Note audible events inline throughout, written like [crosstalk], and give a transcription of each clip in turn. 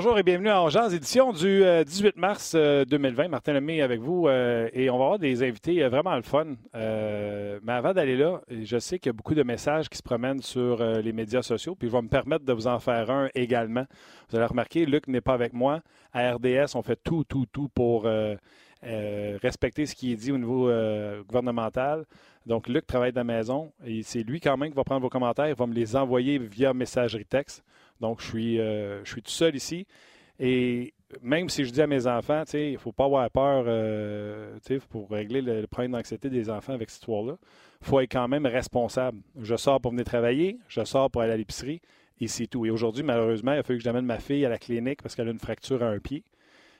Bonjour et bienvenue à Angers, édition du 18 euh, mars 2020. Euh, Martin Lemay avec vous euh, et on va avoir des invités vraiment le fun. mais avant d'aller là, je sais qu'il y a beaucoup de messages qui se promènent sur les médias sociaux, puis je vais me permettre de vous en faire un également. Vous allez remarquer, Luc n'est pas avec moi. À RDS, on fait tout, tout, tout pour respecter ce qui est dit au niveau gouvernemental. Donc, Luc travaille de la maison et c'est lui quand même qui va prendre vos commentaires. Il va me les envoyer via messagerie texte. Donc, je suis, euh, je suis tout seul ici. Et même si je dis à mes enfants, il ne faut pas avoir peur euh, pour régler le, problème d'anxiété des enfants avec cette histoire-là, il faut être quand même responsable. Je sors pour venir travailler, je sors pour aller à l'épicerie, et c'est tout. Et aujourd'hui, malheureusement, il a fallu que j'amène ma fille à la clinique parce qu'elle a une fracture à un pied.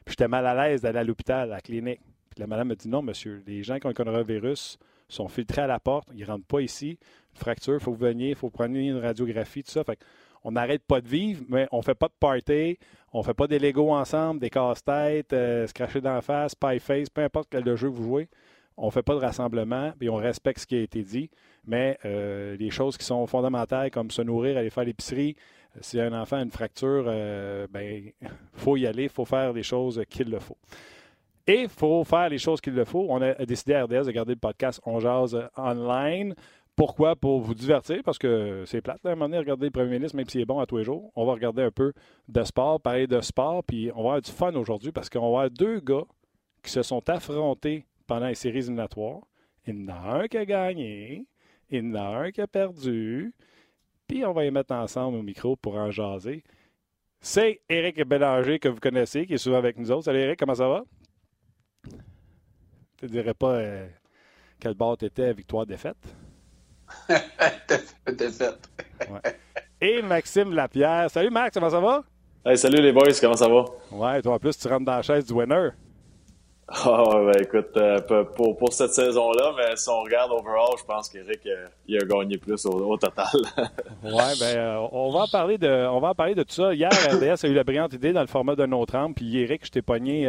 Puis j'étais mal à l'aise d'aller à l'hôpital, à la clinique. Puis la madame me dit non, monsieur, les gens qui ont un coronavirus sont filtrés à la porte, ils ne rentrent pas ici. Fracture, il faut que veniez, il faut prendre une radiographie, tout ça. Fait on n'arrête pas de vivre, mais on fait pas de party, on fait pas des Lego ensemble, des casse-têtes, euh, se cracher d'en face, pie face, peu importe quel jeu vous jouez. On fait pas de rassemblement, et on respecte ce qui a été dit. Mais euh, les choses qui sont fondamentales, comme se nourrir, aller faire l'épicerie, euh, si un enfant a une fracture, il ben, [laughs] faut y aller, faut faire les choses qu'il le faut. Et il faut faire les choses qu'il le faut. On a décidé à RDS de garder le podcast On Jase online. Pourquoi? Pour vous divertir, parce que c'est plate, à un moment donné, regarder le premier ministre, même s'il est bon à tous les jours. On va regarder un peu de sport, parler de sport, puis on va avoir du fun aujourd'hui parce qu'on va avoir deux gars qui se sont affrontés pendant les séries éliminatoires. Il y en a un qui a gagné, il y en a un qui a perdu, puis on va les mettre ensemble au micro pour en jaser. C'est Éric Bélanger que vous connaissez, qui est souvent avec nous autres. Salut Éric, comment ça va? Tu ne dirais pas euh, quel bord tu Et Maxime Lapierre. Salut Max, comment ça va? salut les boys, comment ça va? Ouais, toi en plus, tu rentres dans la chaise du winner. Ah ouais, ben écoute, euh, pour, pour, cette saison-là, mais si on regarde overall, je pense qu'Eric euh, il a gagné plus au, total. [laughs] ouais, ben euh, on va en parler de on va en parler de tout ça. Hier, [laughs] RDS a eu la brillante idée dans le format d'un autre angle, puis Eric, je t'ai pogné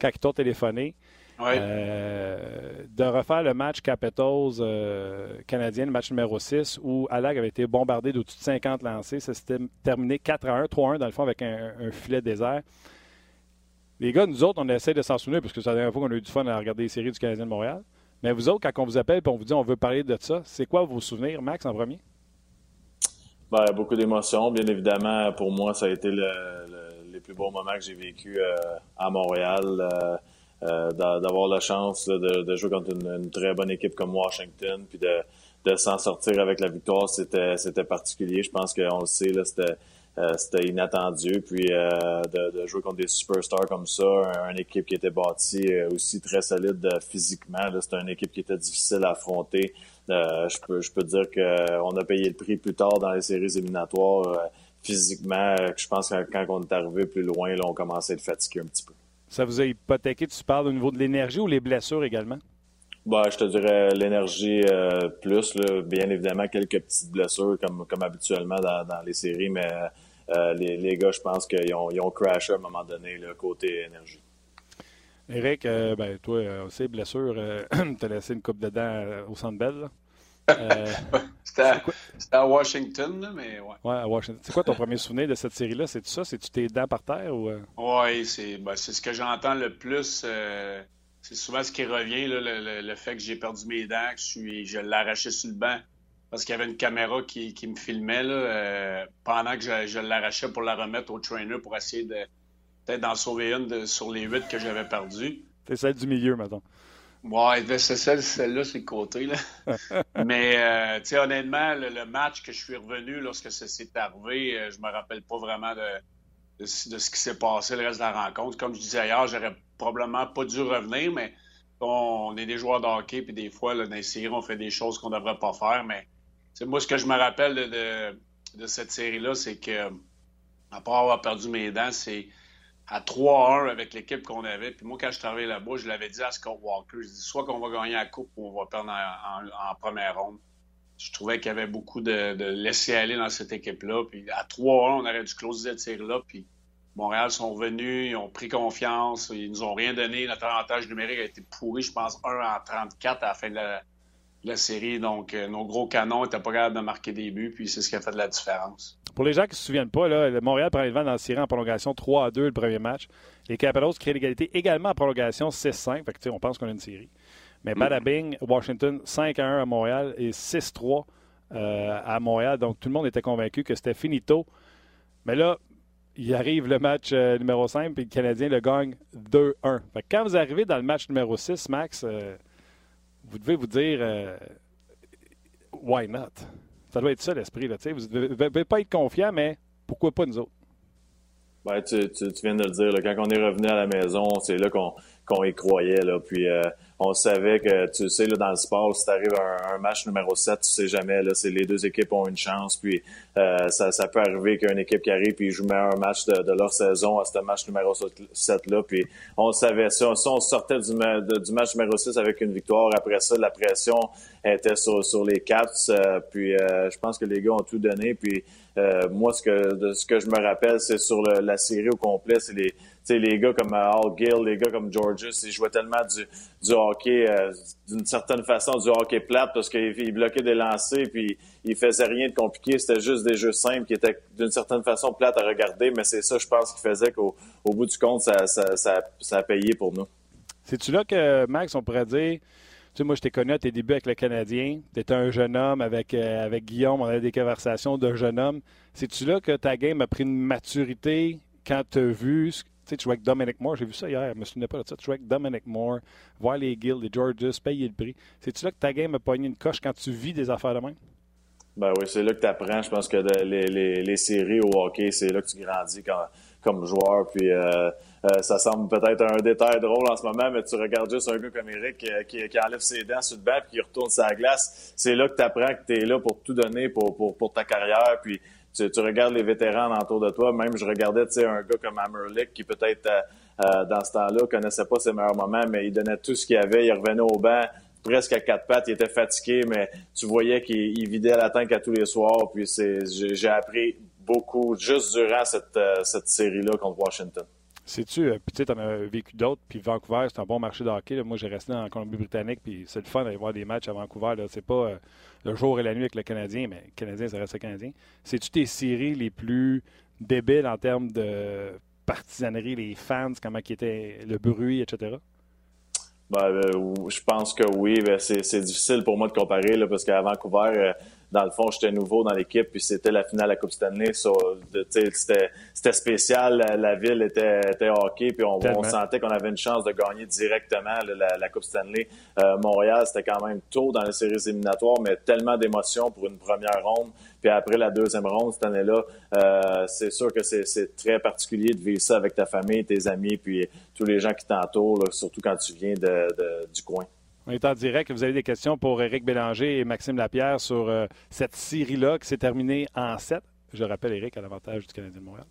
quand il t'a téléphoné. Euh, de refaire le match Capitals euh, canadien, le match numéro 6, où Alag avait été bombardé d'au-dessus de 50 lancés. Ça s'était terminé 4 à 1, 3 à 1 dans le fond avec un, filet désert. Les gars, nous autres, on essaie de s'en souvenir parce que c'est la dernière fois qu'on a eu du fun à regarder les séries du Canadien de Montréal. Mais vous autres, quand on vous appelle et on vous dit on veut parler de ça, c'est quoi vos souvenirs, Max, en premier? Ben, beaucoup d'émotions. Bien évidemment, pour moi, ça a été les plus beaux moments que j'ai vécu euh, à Montréal. Euh, d'avoir la chance de, jouer contre une, très bonne équipe comme Washington, puis de, de s'en sortir avec la victoire, c'était c'était particulier. Je pense qu'on le sait, c'était euh, c'était inattendu. Puis euh, de, jouer contre des superstars comme ça, une équipe qui était bâtie aussi très solide physiquement. C'était une équipe qui était difficile à affronter. je peux je peux dire qu'on a payé le prix plus tard dans les séries éliminatoires. physiquement, je pense que quand on est arrivé plus loin, là, on commençait à être fatigué un petit peu. Ça vous a hypothéqué, tu parles au niveau de l'énergie ou les blessures également? Bah, je te dirais l'énergie euh, plus, bien évidemment quelques petites blessures comme, comme habituellement dans, les séries, mais euh, les, gars, je pense qu'ils ont, ils ont crashé à un moment donné, le côté énergie. Eric, euh, ben, toi aussi, blessure, [clears throat] tu as laissé une coupe de dents au centre belle. Euh, c'était à, Washington, mais ouais. Ouais, à Washington. C'est quoi ton premier souvenir de cette série-là? C'est ça? C'est-tu tes dents par terre ou. Euh? Oui, ben, c'est ce que j'entends le plus. Euh, c'est souvent ce qui revient, le, fait que j'ai perdu mes dents, que je, suis, je l'ai arraché sur le banc parce qu'il y avait une caméra qui, me filmait là, pendant que je, l'arrachais pour la remettre au trainer pour essayer de peut-être d'en sauver une sur les huit que j'avais perdues. C'est celle du milieu, maintenant. Ouais, c'est celle, celle-là, c'est le côté. Là. [laughs] Mais, euh, tu sais, honnêtement, le, match que je suis revenu lorsque ça s'est arrivé, euh, je me rappelle pas vraiment de, de, ce qui s'est passé le reste de la rencontre. Comme je disais ailleurs, j'aurais probablement pas dû revenir, mais on est des joueurs de hockey, puis des fois, là, dans les séries, on fait des choses qu'on devrait pas faire. Mais moi, ce que je me rappelle de, de cette série-là, c'est que, à part avoir perdu mes dents, c'est à 3-1 avec l'équipe qu'on avait. Puis moi, quand je travaillais là-bas, je l'avais dit à Scott Walker, je dis soit qu'on va gagner la coupe ou on va perdre en, première ronde. Je trouvais qu'il y avait beaucoup de, laisser-aller dans cette équipe-là. Puis à 3-1, on aurait dû closer cette série-là. Puis Montréal sont venus, ils ont pris confiance, ils nous ont rien donné. Notre avantage numérique a été pourri, je pense, 1 en 34 à la fin de la, série. Donc, euh, nos gros canons n'étaient pas capables de marquer des buts, puis c'est ce qui a fait de la différence. Pour les gens qui ne se souviennent pas, là, le Montréal prend les devants dans la série en prolongation 3 à 2 le premier match. Les Capitals créent l'égalité également en prolongation 6-5. Fait que, on pense qu'on a une série. Mais mm. Badabing, Washington 5 1 à Montréal et 6-3 euh, à Montréal. Donc tout le monde était convaincu que c'était finito. Mais là, il arrive le match euh, numéro 5 et le Canadien le gagne 2-1. quand vous arrivez dans le match numéro 6, Max, euh, vous devez vous dire why not? Ça doit être ça l'esprit. Vous ne devez pas être confiant, mais pourquoi pas nous autres? Ben, tu, viens de le dire. quand on est revenu à la maison, c'est là qu'on y croyait. Euh, on savait que, tu sais, là, dans le sport, si t'arrives à un, match numéro 7, tu sais jamais, là, c'est les deux équipes ont une chance, puis euh, ça, ça peut arriver qu'une équipe qui arrive puis joue meilleur match de, leur saison à ce match numéro 7-là, puis on savait ça. Si on sortait du, match numéro 6 avec une victoire, après ça, la pression était sur, sur les Caps, euh, puis euh, je pense que les gars ont tout donné, puis moi, ce que, de, ce que je me rappelle, c'est sur la série au complet, c'est les les gars comme euh, Al Gill, les gars comme Georges, ils jouaient tellement du, du hockey, euh, d'une certaine façon, du hockey plate parce qu'ils bloquaient des lancers puis ils faisaient rien de compliqué. C'était juste des jeux simples qui étaient d'une certaine façon plates à regarder, mais c'est ça, je pense, qui faisait qu'au au bout du compte, ça, ça, ça, a payé pour nous. C'est-tu là que, Max, on pourrait dire, tu sais, moi, je t'ai connu à tes débuts avec le Canadien. Tu étais un jeune homme avec, euh, avec Guillaume. On avait des conversations d'un jeune homme. C'est-tu là que ta game a pris une maturité quand tu as vu tu sais, tu avec Dominic Moore, j'ai vu ça hier, je me pas de ça. Tu avec Dominic Moore, voir les Guilds, les Georges, payer le prix. C'est-tu là que ta game a pogné une coche quand tu vis des affaires de même? Ben oui, c'est là que tu apprends. Je pense que les, les, les, séries au hockey, c'est là que tu grandis comme joueur. Puis euh, euh, ça semble peut-être un détail drôle en ce moment, mais tu regardes juste un gars comme Eric euh, qui, qui, enlève ses dents sur le banc et qui retourne sa glace. C'est là que tu apprends que tu es là pour tout donner pour, pour, pour ta carrière. Puis tu, regardes les vétérans autour de toi. Même je regardais un gars comme Amerlick qui peut-être euh, euh, dans ce temps-là connaissait pas ses meilleurs moments, mais il donnait tout ce qu'il avait. Il revenait au banc presque à quatre pattes. Il était fatigué, mais tu voyais qu'il vidait la tank à tous les soirs. Puis j'ai appris beaucoup juste durant cette, euh, cette série-là contre Washington. Sais-tu, puis tu sais, en as vécu d'autres, puis Vancouver, c'est un bon marché de hockey. Moi, j'ai resté en Colombie-Britannique, puis c'est le fun d'aller voir des matchs à Vancouver. C'est pas le jour et la nuit avec le Canadien, mais le Canadien, ça reste le Canadien. C'est-tu tes séries les plus débiles en termes de partisanerie, les fans, comment qui était le bruit, etc.? Ben, euh, je pense que oui. C'est difficile pour moi de comparer là, parce qu'à Vancouver, euh, dans le fond, j'étais nouveau dans l'équipe, puis c'était la finale à la Coupe Stanley. c'était spécial. La, ville était, était hockey, puis on, sentait qu'on avait une chance de gagner directement la, Coupe Stanley. Euh, Montréal, c'était quand même tôt dans les séries éliminatoires, mais tellement d'émotions pour une première ronde. Puis après la deuxième ronde cette année-là, euh, c'est sûr que c'est très particulier de vivre ça avec ta famille, tes amis, puis tous les gens qui t'entourent, surtout quand tu viens de, du coin. On est en direct. Vous avez des questions pour Éric Bélanger et Maxime Lapierre sur euh, cette série-là qui s'est terminée en 7. Je rappelle, Éric, à l'avantage du Canadien de Montréal.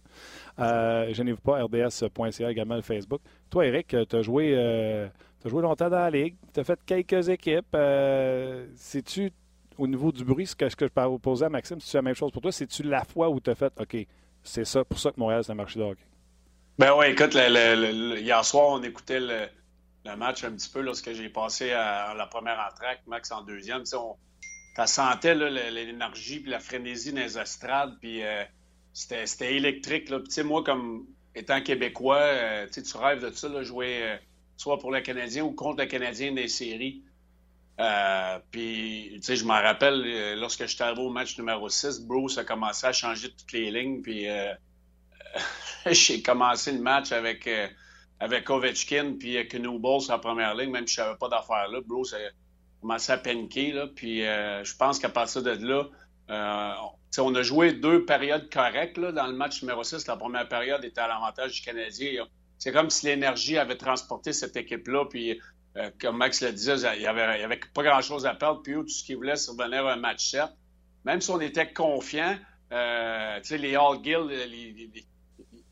Euh, n'ai pas, rds.ca également le Facebook. Toi, Éric, tu as joué, euh, joué longtemps dans la Ligue. Tu as fait quelques équipes. Euh, tu au niveau du bruit, ce que, ce que je peux poser à Maxime, c'est la même chose pour toi? C'est-tu la fois où tu as fait, OK, c'est ça, pour ça que Montréal, c'est un marché de hockey? Ben oui, écoute, hier soir, on écoutait le, le match un petit peu lorsque j'ai passé à, la première entraque, Max en deuxième. Tu sentais l'énergie puis la frénésie dans les estrades, puis euh, c'était électrique. Là. moi, comme étant québécois, euh, tu rêves de ça, jouer euh, soit pour le Canadien ou contre le Canadien des séries. puis, je m'en rappelle, lorsque je suis arrivé au match numéro 6, Bruce a commencé à changer toutes les lignes, puis [laughs] j'ai commencé le match avec avec Ovechkin puis sur la première ligne, même si je savais pas d'affaires là. Bro, ça commençait à paniquer. Là, puis euh, je pense qu'à partir de là, euh, on a joué deux périodes correctes là, dans le match numéro 6. La première période était à l'avantage du Canadien. C'est comme si l'énergie avait transporté cette équipe-là. Puis, euh, comme Max le disait, il n'y avait, pas grand-chose à perdre. Puis, tout ce qu'il voulait, c'est revenir à un match 7. Même si on était confiant, les All Guild, les,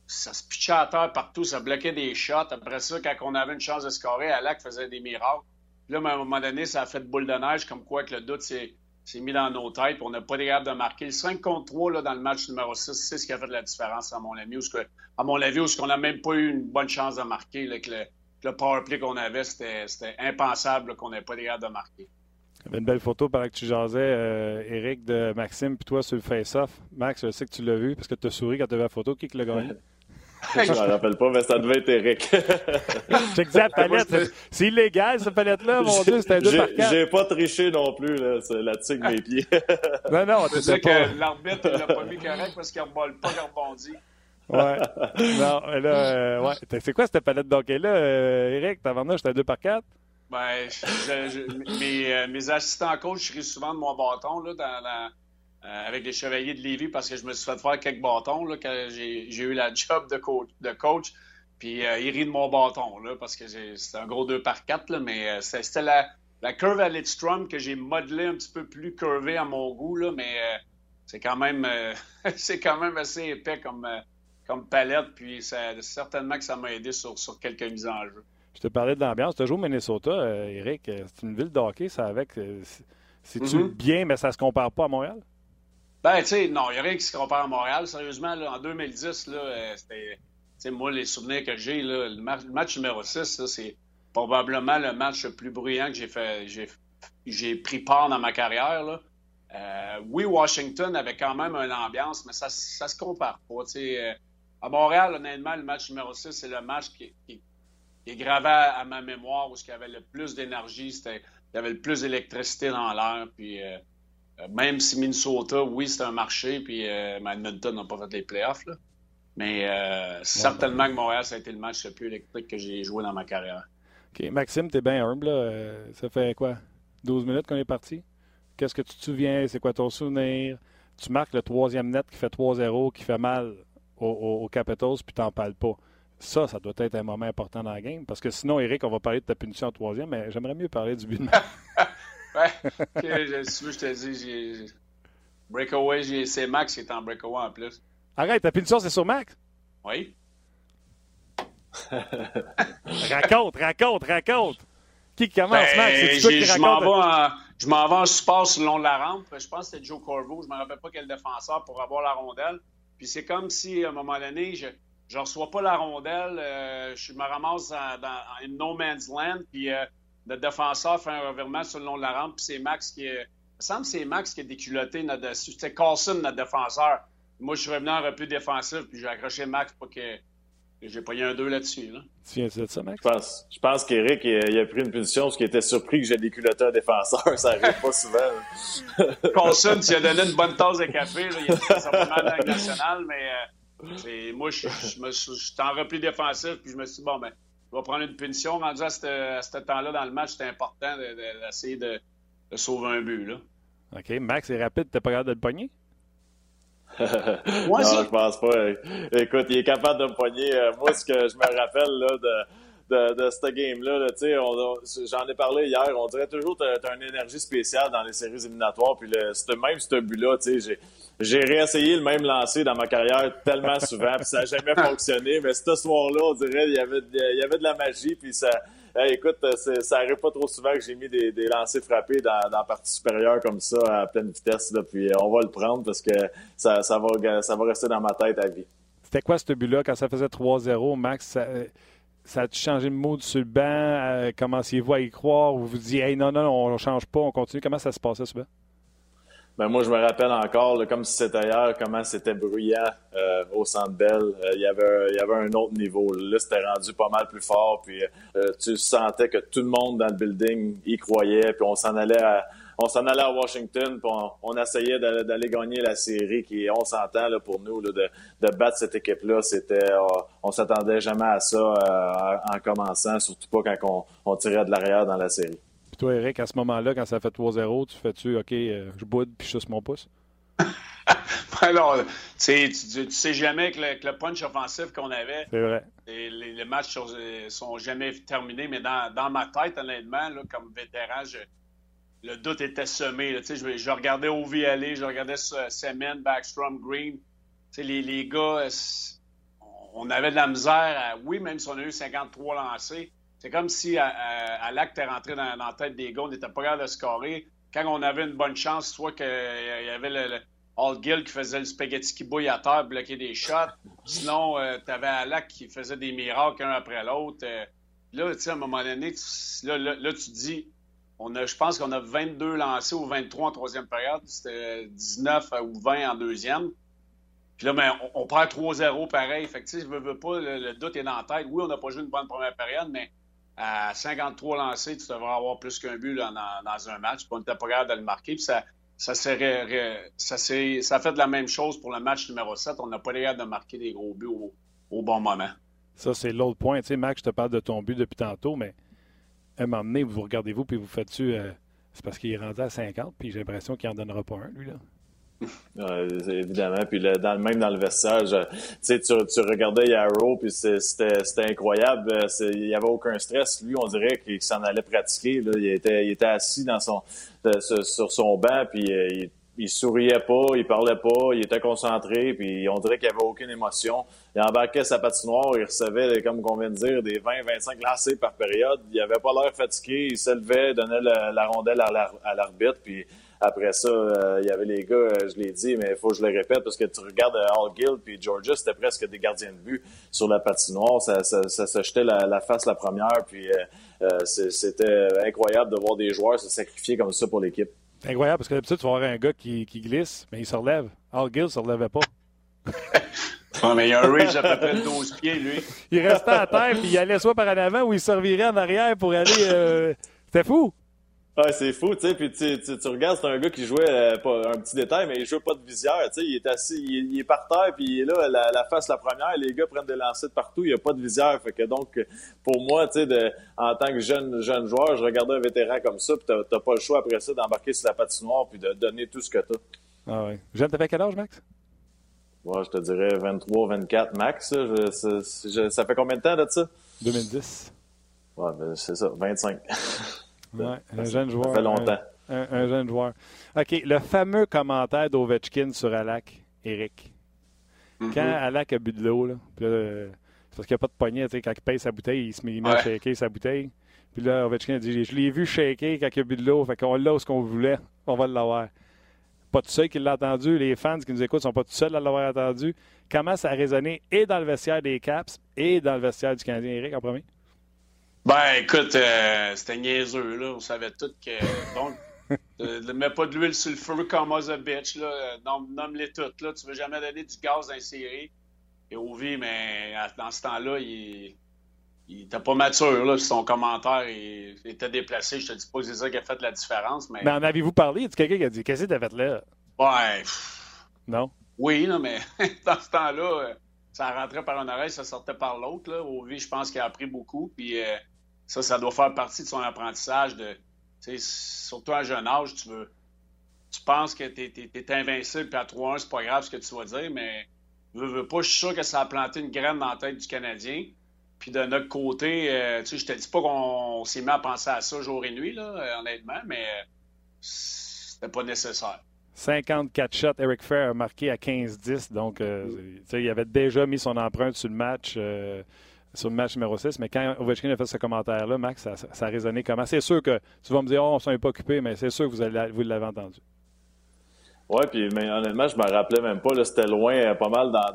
ça se pitchait à terre partout, ça bloquait des shots. Après ça, quand on avait une chance de scorer, Alak faisait des miracles. Puis là, à un moment donné, ça a fait boule de neige, comme quoi que le doute s'est mis dans nos têtes, on n'a pas été capable de marquer. Le 5 contre 3 là, dans le match numéro 6, c'est ce qui a fait la différence, à mon avis. que, à mon avis, où qu'on n'a même pas eu une bonne chance de marquer. Là, que le, le power play qu'on avait, c'était impensable qu'on n'ait pas été capable de marquer. Il y avait une belle photo pendant que tu jasais, euh, Eric, de Maxime, puis toi sur le face-off. Max, je sais que tu l'as vu parce que tu as souri quand tu as vu la photo. Qui l'a gagné? [laughs] je ne me rappelle pas, mais ça devait être Eric. [laughs] Check la palette. C'est illégal, cette palette-là, mon Dieu, c'était deux par quatre. J'ai pas triché non plus, là, là-dessus avec mes pieds. [laughs] non, non, tu sais que l'arbitre, il l'a pas mis correct parce qu'il ne rebole pas, il rebondit. Ouais. non, mais là, euh, ouais. C'est quoi cette palette d'hockey-là, euh, Eric? T'as vendu, j'étais à 2 par 4? Ben, mes, euh, mes, assistants coach, je ris souvent de mon bâton, là, dans la, euh, avec les Chevaliers de Lévis parce que je me suis fait faire quelques bâtons là, quand j'ai eu la job de coach. De coach puis euh, il rit de mon bâton là, parce que c'était un gros 2 par 4 là, mais euh, c'était la, la curve à Lidstrom que j'ai modelé un petit peu plus curvé à mon goût, là, mais c'est quand même [laughs] c'est quand même assez épais comme, comme palette, puis ça, certainement que ça m'a aidé sur, sur quelques mises en jeu. Je te parlais de l'ambiance. Tu as joué au Minnesota, Eric. C'est une ville de hockey, ça avec. C'est-tu mm-hmm. bien, mais ça se compare pas à Montréal? Ben, tu sais, non, il n'y a rien qui se compare à Montréal. Sérieusement, en 2010, là, euh, c'était. moi, les souvenirs que j'ai, le, match numéro 6, c'est probablement le match le plus bruyant que j'ai fait. J'ai pris part dans ma carrière. Euh, oui, Washington avait quand même une ambiance, mais ça, ça se compare pas. Euh, à Montréal, honnêtement, le match numéro 6, c'est le match qui, est gravé à, ma mémoire où il y avait le plus d'énergie, il y avait le plus d'électricité dans l'air. Puis même si Minnesota, oui, c'est un marché, puis euh, Edmonton n'a pas fait les playoffs, là. mais euh, certainement que Montréal, ça a été le match le plus électrique que j'ai joué dans ma carrière. OK. Maxime, t'es bien humble. Là. ça fait quoi? 12 minutes qu'on est parti? Qu'est-ce que tu te souviens? C'est quoi ton souvenir? Tu marques le troisième net qui fait 3-0, qui fait mal aux, Capitals, puis t'en parles pas. Ça, ça doit être un moment important dans la game. Parce que sinon, Eric, on va parler de ta punition en troisième, mais j'aimerais mieux parler du but de [laughs] Ouais, si tu veux, je te dis, j'ai. Breakaway, c'est Max qui est en breakaway en plus. Arrête, ta punition, c'est sur Max? Oui. [laughs] raconte, raconte, raconte. Qui commence, ben, Max? C'est toi qui en, je m'en vais en support sur le long de la rampe. Je pense que c'était Joe Corvo. Je ne me rappelle pas quel défenseur pour avoir la rondelle. Puis c'est comme si, à un moment donné, je ne reçois pas la rondelle. Euh, je me ramasse dans, dans No Man's Land. Puis euh, notre défenseur fait un revirement sur le long de la rampe, puis c'est Max qui est. Il me semble que c'est Max qui a déculotté notre. C'était Carlson, notre défenseur. Moi, je suis revenu en repli défensif, puis j'ai accroché Max pour que. J'ai payé un 2 là-dessus. Là. Tu viens de ça, Max? Je pense, je pense qu'Éric, il, a pris une punition parce qu'il était surpris que j'ai déculotté un défenseur. [laughs] Ça arrive pas souvent. [laughs] Carlson, tu as donné une bonne tasse de café. Là. Il était simplement dans la nationale, mais euh, moi, je, je, suis en repli défensif, puis je me suis dit, bon, ben, va prendre une punition. Rendu à ce temps-là dans le match, c'était important d'essayer de, sauver un but. Là. OK. Max, c'est rapide. T'es pas capable de le pogner? [laughs] non, je pense pas. Écoute, il est capable de me pogner. Euh, moi, ce que je me rappelle là, de de, de ce game-là. J'en ai parlé hier. On dirait toujours que tu as, une énergie spéciale dans les séries éliminatoires. Puis le, même ce but-là, j'ai réessayé le même lancer dans ma carrière tellement souvent, puis ça n'a jamais [laughs] fonctionné. Mais ce soir-là, on dirait qu'il y avait, il y avait de la magie, puis ça. écoute, ça arrive pas trop souvent que j'ai mis des, des lancers frappés dans, dans, la partie supérieure comme ça à pleine vitesse. Là, puis on va le prendre parce que ça, ça, va, ça va rester dans ma tête à vie. C'était quoi ce but-là? Quand ça faisait 3-0, Max? Ça ça a changé le mood sur le banc? Euh, commenciez-vous à y croire? Ou vous dites, hey, non, non, on ne change pas, on continue? Comment ça se passait, ce banc? Ben moi, je me rappelle encore, comme si c'était hier, comment c'était bruyant euh, au Centre Bell. Euh, il, y avait, y avait un autre niveau. Là, c'était rendu pas mal plus fort. Puis tu sentais que tout le monde dans le building y croyait. Puis on s'en allait à, on s'en allait à Washington, puis on, essayait d'aller gagner la série, qui on s'entend là, pour nous là, de, de, battre cette équipe-là. C'était, euh, on s'attendait jamais à ça euh, en commençant, surtout pas quand on, on tirait de l'arrière dans la série. Puis toi, Eric, à ce moment-là, quand ça fait 3-0, tu fais-tu, OK, euh, je boude puis je suce mon pouce? [laughs] Alors, tu, tu, sais jamais que le, punch offensif qu'on avait, c'est vrai. Les, matchs sont, sont, jamais terminés, mais dans, dans ma tête, honnêtement, là, comme vétéran, je, le doute était semé. je, je, regardais Ovi aller, je regardais Semen, Backstrom, Green. Les, les gars, on avait de la misère. oui, même si on a eu 53 lancés, c'est comme si à, à, l'acte rentré dans, la tête des gars, on n'était pas capable de scorer. Quand on avait une bonne chance, soit qu'il y avait le, All Gill qui faisait le spaghetti qui bouille à terre, bloquer des shots. Sinon, euh, tu avais Alak qui faisait des miracles un après l'autre. Euh, là, tu sais, à un moment donné, là, là, tu dis, on a, je pense qu'on a 22 lancés ou 23 en troisième période. C'était 19 ou 20 en deuxième. Puis là, ben, on, perd 3-0 pareil. Fait que, veux, veux pas, le, doute est dans la tête. Oui, on n'a pas joué une bonne première période, mais à 53 lancés, tu devrais avoir plus qu'un but dans, un match. Puis on n'était pas capable de le marquer. Puis ça, fait de la même chose pour le match numéro 7. On n'a pas l'air de marquer des gros buts au, bon moment. Ça, c'est l'autre point. Tu sais, Max, je te parle de ton but depuis tantôt, mais à un moment donné, vous regardez-vous puis vous faites-tu. Euh, c'est parce qu'il est rendu à 50, puis j'ai l'impression qu'il n'en donnera pas un, lui, là. [laughs] évidemment. Puis dans, même dans le vestiaire, tu, tu regardais Yarrow, puis c'était incroyable. Euh, il n'y avait aucun stress. Lui, on dirait qu'il s'en allait pratiquer. Là. Il, était, il était assis dans son, sur son banc, puis euh, il, il souriait pas, il parlait pas, il était concentré, puis on dirait qu'il avait aucune émotion. Il embarquait sa patinoire, il recevait, comme on vient de dire, des 20-25 lancés par période. Il avait pas l'air fatigué, il se levait, donnait la, rondelle à l'arbitre, puis après ça, euh, il y avait les gars, euh, je l'ai dit, mais il faut que je le répète, parce que tu regardes Hall Gill puis Georgia, c'était presque des gardiens de but sur la patinoire. Ça, ça, se jetait la, face la première, puis euh, c'était incroyable de voir des joueurs se sacrifier comme ça pour l'équipe. C'est incroyable, parce que d'habitude, tu vas voir un gars qui, qui glisse, mais il se relève. Hall Gill ne se relevait pas. [laughs] mais il y a un reach à peu près de 12 pieds, lui. il restait à terre, puis il allait soit par en avant ou il servirait en arrière pour aller. C'était fou! Ouais, c'est fou, tu sais. Puis tu, tu, regardes, c'est un gars qui jouait, euh, pas, un petit détail, mais il joue pas de visière. Tu sais, il est assis, il, est par terre, puis il est là, la, face la première. Les gars prennent des lancers de partout. Il n'y a pas de visière. Fait que donc, pour moi, tu sais, en tant que jeune jeune joueur, je regardais un vétéran comme ça, puis t'as pas le choix après ça d'embarquer sur la patinoire puis de donner tout ce que t'as. Ah ouais. Jeune, t'avais quel âge, Max? Ouais, je te dirais 23, 24 max. ça fait combien de temps de ça? 2010. Ouais, ben, c'est ça, 25. [laughs] Ouais, un jeune joueur. Ça fait longtemps. Un, jeune joueur. OK, le fameux commentaire d'Ovechkin sur Alak, Eric. Mm-hmm. Quand Alak a bu de l'eau, là, c'est parce qu'il n'y a pas de poignet, quand il paye sa bouteille, il se met, à shaker sa bouteille. Puis là, Ovechkin a dit Je l'ai vu shaker quand il a bu de l'eau, fait qu'on l'a ce qu'on voulait, on va l'avoir. Pas tout seul qui l'a entendu, les fans qui nous écoutent sont pas tout seuls à l'avoir entendu. Comment ça a résonné et dans le vestiaire des Caps et dans le vestiaire du Canadien, Eric, en premier? Ben, écoute, euh, c'était niaiseux, là. On savait tout que. Donc, [laughs] ne mets pas de l'huile sur le feu comme a bitch, là. Nomme-les toutes, là. Tu veux jamais donner du gaz inséré. Et Ovi, mais dans ce temps-là, il, il était pas mature, là. Son commentaire il, était déplacé. Je te dis pas que c'est ça qui a fait la différence, mais. Mais en avez-vous parlé? Y a quelqu'un qui a dit Qu'est-ce que t'as fait là? Ouais. Non? Oui, non, mais [laughs] dans ce temps-là, euh, ça rentrait par un oreille, ça sortait par l'autre, là. Ovi, je pense qu'il a appris beaucoup. Puis. Euh, ça, ça doit faire partie de son apprentissage de, surtout à un jeune âge, tu veux, tu penses que tu es, invincible, puis à 3-1, c'est pas grave ce que tu vas dire, mais veux, veux pas, je suis sûr que ça a planté une graine dans la tête du Canadien. Puis de notre côté, euh, tu sais, je te dis pas qu'on s'est mis à penser à ça jour et nuit, là, euh, honnêtement, mais euh, c'était pas nécessaire. 54 shots, Eric Fair a marqué à 15-10, donc il avait déjà mis son empreinte sur le match sur le match numéro 6. Mais quand Ovechkin a fait ce commentaire-là, Max, ça, ça, a résonné comment? C'est sûr que tu vas me dire, oh, on s'en est pas occupé, mais c'est sûr que vous, vous l'avez entendu. Oui, puis mais honnêtement, je me rappelais même pas. C'était loin euh, pas mal dans,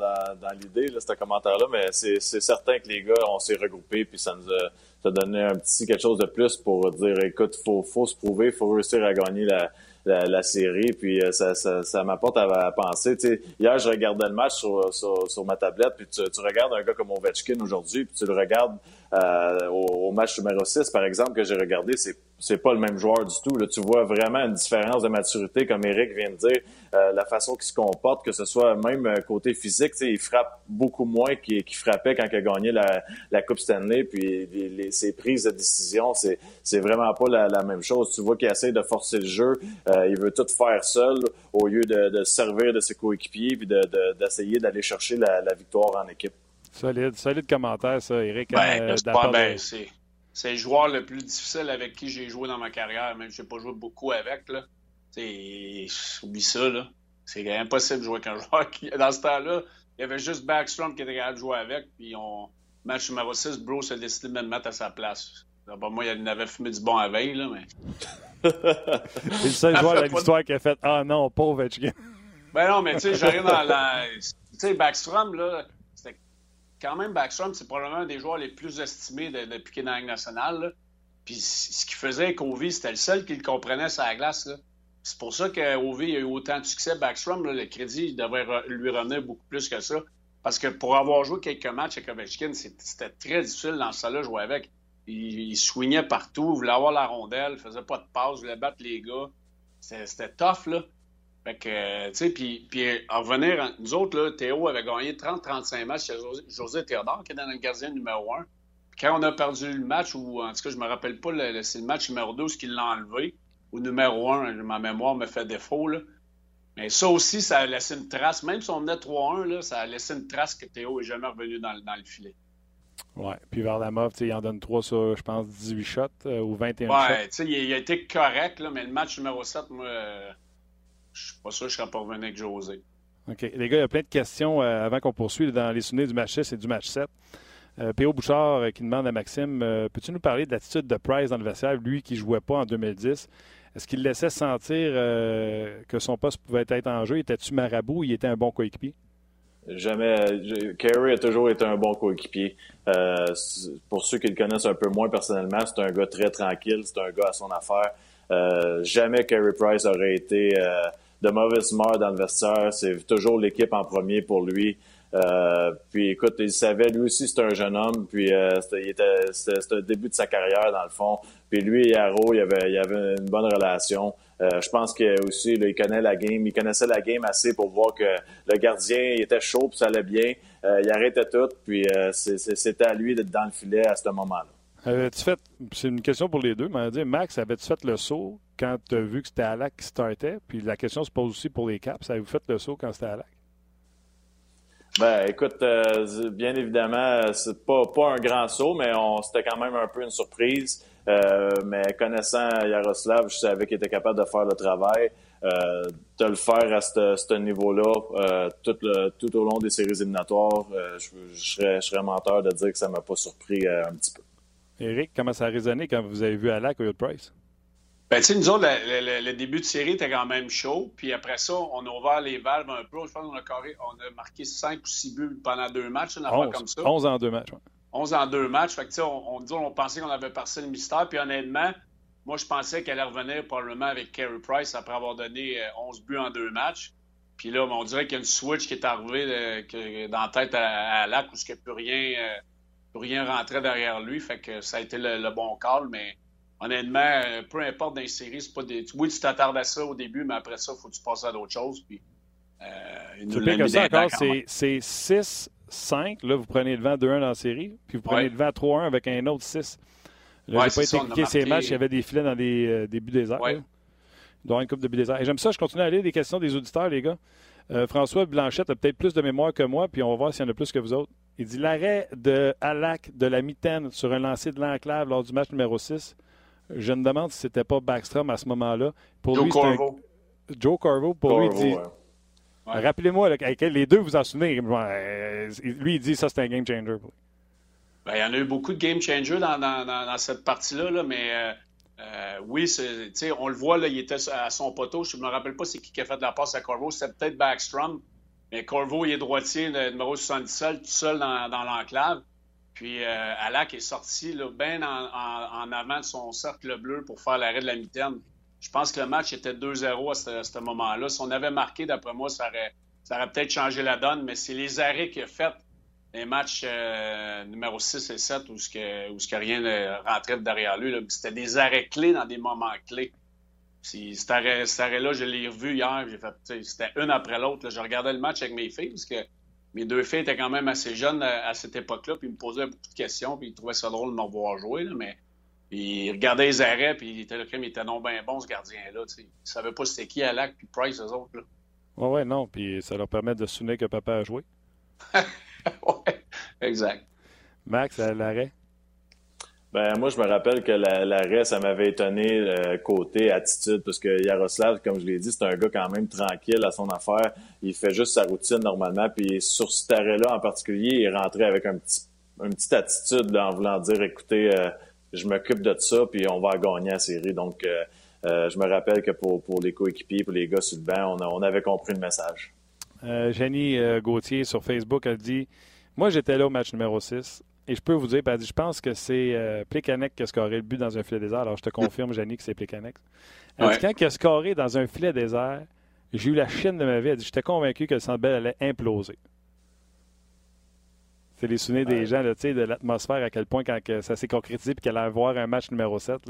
dans, l'idée, ce commentaire-là, mais c'est certain que les gars, on s'est regroupés, puis ça nous a, donné un petit quelque chose de plus pour dire écoute, faut, faut se prouver, faut réussir à gagner la, la, série. Puis euh, ça, ça, ça m'apporte à, penser. hier, je regardais le match sur, sur, ma tablette, puis tu, tu, regardes un gars comme Ovechkin aujourd'hui, puis tu le regardes euh, au, match numéro 6, par exemple, que j'ai regardé, c'est c'est pas le même joueur du tout. Là, tu vois vraiment une différence de maturité, comme Eric vient de dire, euh, la façon qu'il se comporte, que ce soit même euh, côté physique, il frappe beaucoup moins qu'il frappait quand il a gagné la, la Coupe Stanley, puis les, ses prises de décision, c'est c'est vraiment pas la, la, même chose. Tu vois qu'il essaie de forcer le jeu, euh, il veut tout faire seul au lieu de, de servir de ses coéquipiers puis d'essayer de, d'aller chercher la, la victoire en équipe. Solide, solide commentaire, ça, Eric. Ben, c'est pas ben, c'est le joueur le plus difficile avec qui j'ai joué dans ma carrière. Même si n'ai pas joué beaucoup avec. Là. oublie ça. Là. C'est impossible de jouer avec un [laughs] joueur qui. Dans ce temps-là, il y avait juste Backstrom qui était capable de jouer avec. Puis on. Match numéro 6, Bruce a décidé de me mettre à sa place. moi, il avait fumé du bon à veille, là, mais. [laughs] c'est le seul joueur de l'histoire qui a fait Ah non, pauvre Etchkin. Ben non, mais tu sais, j'arrive dans la. Tu sais, Backstrom, là, quand même, Backstrom, c'est probablement un des joueurs les plus estimés depuis qu'il est dans. Puis ce qui faisait qu'Ovi, c'était le seul qui le comprenait sur la glace. C'est pour ça qu'Ovi a eu autant de succès. Backstrom, le crédit devrait lui revenir beaucoup plus que ça. Parce que pour avoir joué quelques matchs avec Ovechkin, c'était très difficile dans ce là jouer avec. Il, il swingait partout, il voulait avoir la rondelle, il faisait pas de passe, il voulait battre les gars. C'était tough, là. Fait que, tu sais, puis, puis en revenir, nous autres, là, Théo avait gagné 30-35 matchs chez José, Théodore, qui est dans le gardien numéro 1. Puis quand on a perdu le match, ou en tout cas, je me rappelle pas, c'est le match numéro 2 qu'il l'a enlevé, ou numéro 1, ma mémoire me fait défaut, là. Mais ça aussi, ça a laissé une trace. Même si on menait 3-1, ça a laissé une trace que Théo n'est jamais revenu dans, dans le filet. Oui. Puis vers la mauve, il en donne 3 sur, je pense, 18 shots euh, ou 21 ouais, shots. Oui, il, a été correct, là, mais le match numéro 7, moi, euh, je suis pas sûr que je serais pas revenu avec José. OK. Les gars, il y a plein de questions euh, avant qu'on poursuive dans les souvenirs du match 6 et du match 7. P.O. Bouchard qui demande à Maxime Peux-tu nous parler de l'attitude de Price dans le vestiaire, lui qui ne jouait pas en 2010 Est-ce qu'il laissait sentir que son poste pouvait être en jeu? Était-tu marabout ou il était un bon coéquipier? Jamais. Kerry a toujours été un bon coéquipier. Euh, pour ceux qui le connaissent un peu moins personnellement, c'est un gars très tranquille, c'est un gars à son affaire. Euh, jamais Kerry Price aurait été euh, de mauvaise humeur dans le vestiaire. C'est toujours l'équipe en premier pour lui. Euh, puis écoute, il savait, lui aussi, c'est un jeune homme, puis euh, c'était le début de sa carrière, dans le fond. Puis lui et Arrow, il avait, il avait une bonne relation. Euh, je pense qu'il aussi, là, il connaît la game, il connaissait la game assez pour voir que le gardien il était chaud, puis ça allait bien. Euh, il arrêtait tout, puis euh, c'était à lui d'être dans le filet à ce moment-là. Avais-tu fait, c'est une question pour les deux, mais dire, Max, avais-tu fait le saut quand tu as vu que c'était Alak qui startait? Puis la question se pose aussi pour les Caps. Avez-vous fait le saut quand c'était Alak? Ben, écoute, bien évidemment, c'est pas, pas un grand saut, mais c'était quand même un peu une surprise. Euh, mais connaissant Yaroslav, je savais qu'il était capable de faire le travail. Euh, de le faire à ce niveau-là euh, tout, tout, au long des séries éliminatoires, je, serais, je, serais, menteur de dire que ça m'a pas surpris un petit peu. Éric, comment ça a résonné quand vous avez vu Alak au Price? Ben, tu sais, nous autres, le, début de série était quand même chaud. Puis après ça, on a ouvert les valves un peu. Je pense qu'on a, on a marqué 5 ou 6 buts pendant deux matchs, une affaire comme ça. 11 en deux matchs, 11 en deux matchs. Fait que, on, on, on pensait qu'on avait passé le mystère. Puis honnêtement, moi, je pensais qu'elle allait revenir probablement avec Carey Price après avoir donné 11 euh, buts en deux matchs. Puis là, on dirait qu'il y a une switch qui est arrivée euh, dans la tête à, Lac où il plus rien, euh, plus rien rentrer derrière lui. Fait que ça a été le, bon call. Mais honnêtement, peu importe dans les séries, c'est pas des. Oui, tu t'attardes à ça au début, mais après ça, il faut que tu passes à d'autres choses. Puis, euh, nous ça encore, c'est 6 5. Là, vous prenez le vent 2-1 dans la série, puis vous prenez le vent 3-1 avec un autre 6. Là, j'ai pas été cliqué ces matchs, il y avait des filets dans des, euh, des buts des airs. Avoir une coupe de buts des airs. Et j'aime ça, je continue à lire des questions des auditeurs, les gars. Euh, François Blanchette a peut-être plus de mémoire que moi, puis on va voir s'il y en a plus que vous autres. Il dit l'arrêt de Alak de la mitaine sur un lancer de l'enclave lors du match numéro 6. Je me demande si c'était pas Backstrom à ce moment-là. Pour Joe lui, Corvo. Joe Corvo, pour lui, il dit Rappelez-moi, les deux, vous en souvenez. Lui, il dit ça, c'est un game changer. Ben, il y en a eu beaucoup de game changers dans, cette partie-là, là, mais euh, euh, oui, on le voit, là, il était à son poteau. Je ne me rappelle pas c'est qui qui a fait la passe à Corvo. C'était peut-être Backstrom. Mais Corvo, il est droitier, le numéro 77, tout seul dans, l'enclave. Puis Alak est sorti bien en, avant de son cercle bleu pour faire l'arrêt de la mitaine. Je pense que le match était 2-0 à ce, moment-là. Si on avait marqué, d'après moi, ça aurait, peut-être changé la donne, mais c'est les arrêts qu'il a fait, les matchs euh, numéro 6 et 7, où, ce où ce rien ne rentrait derrière lui. C'était des arrêts clés dans des moments clés. Cet arrêt-là, je l'ai revu hier. C'était une après l'autre. Je regardais le match avec mes filles, parce que mes deux filles étaient quand même assez jeunes à, à cette époque-là, puis ils me posaient beaucoup de questions, puis ils trouvaient ça drôle de me revoir jouer. Là, mais il regardait les arrêts, puis il était, là, il était non bien bon, ce gardien-là. Il ne savait pas c'était qui à l'acte, puis Price, eux autres. Là. Ouais, ouais, non. Puis ça leur permet de souvenir que papa a joué. [laughs] ouais, exact. Max, à l'arrêt? Ben, moi, je me rappelle que l'arrêt, ça m'avait étonné euh, côté attitude, parce que Yaroslav, comme je l'ai dit, c'est un gars quand même tranquille à son affaire. Il fait juste sa routine normalement. Puis sur cet arrêt-là en particulier, il est rentré avec un petit, une petite attitude en voulant dire, écoutez, euh, je m'occupe de ça, puis on va gagner la série. Donc, euh, euh, je me rappelle que pour, pour les coéquipiers, pour les gars sur le banc, on, on avait compris le message. Euh, Jenny euh, Gauthier sur Facebook a dit Moi, j'étais là au match numéro 6 Et je peux vous dire, je pense que c'est euh, qui a scoré le but dans un filet désert. Alors, je te confirme, Jenny, que c'est Plekanec. Elle dit, quand il a scoré dans un filet désert, j'ai eu la chienne de ma vie. Elle dit, j'étais convaincu que le Centre allait imploser. C'est les souvenirs des gens, là, de l'atmosphère, à quel point quand ça s'est concrétisé et qu'elle allait voir un match numéro 7,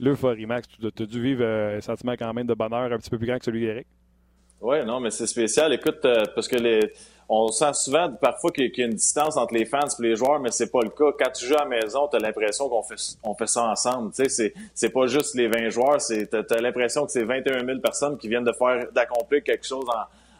l'euphorie max. Tu as dû vivre euh, un sentiment quand même de bonheur un petit peu plus grand que celui d'Eric. Oui, non, mais c'est spécial. Écoute, euh, parce que les, on sent souvent parfois qu'il y a une distance entre les fans et les joueurs, mais c'est pas le cas. Quand tu joues à la maison, tu l'impression qu'on fait, on fait ça ensemble. Tu sais, c'est, pas juste les 20 joueurs, t'as, as, l'impression que c'est 21 000 personnes qui viennent de faire, d'accomplir quelque chose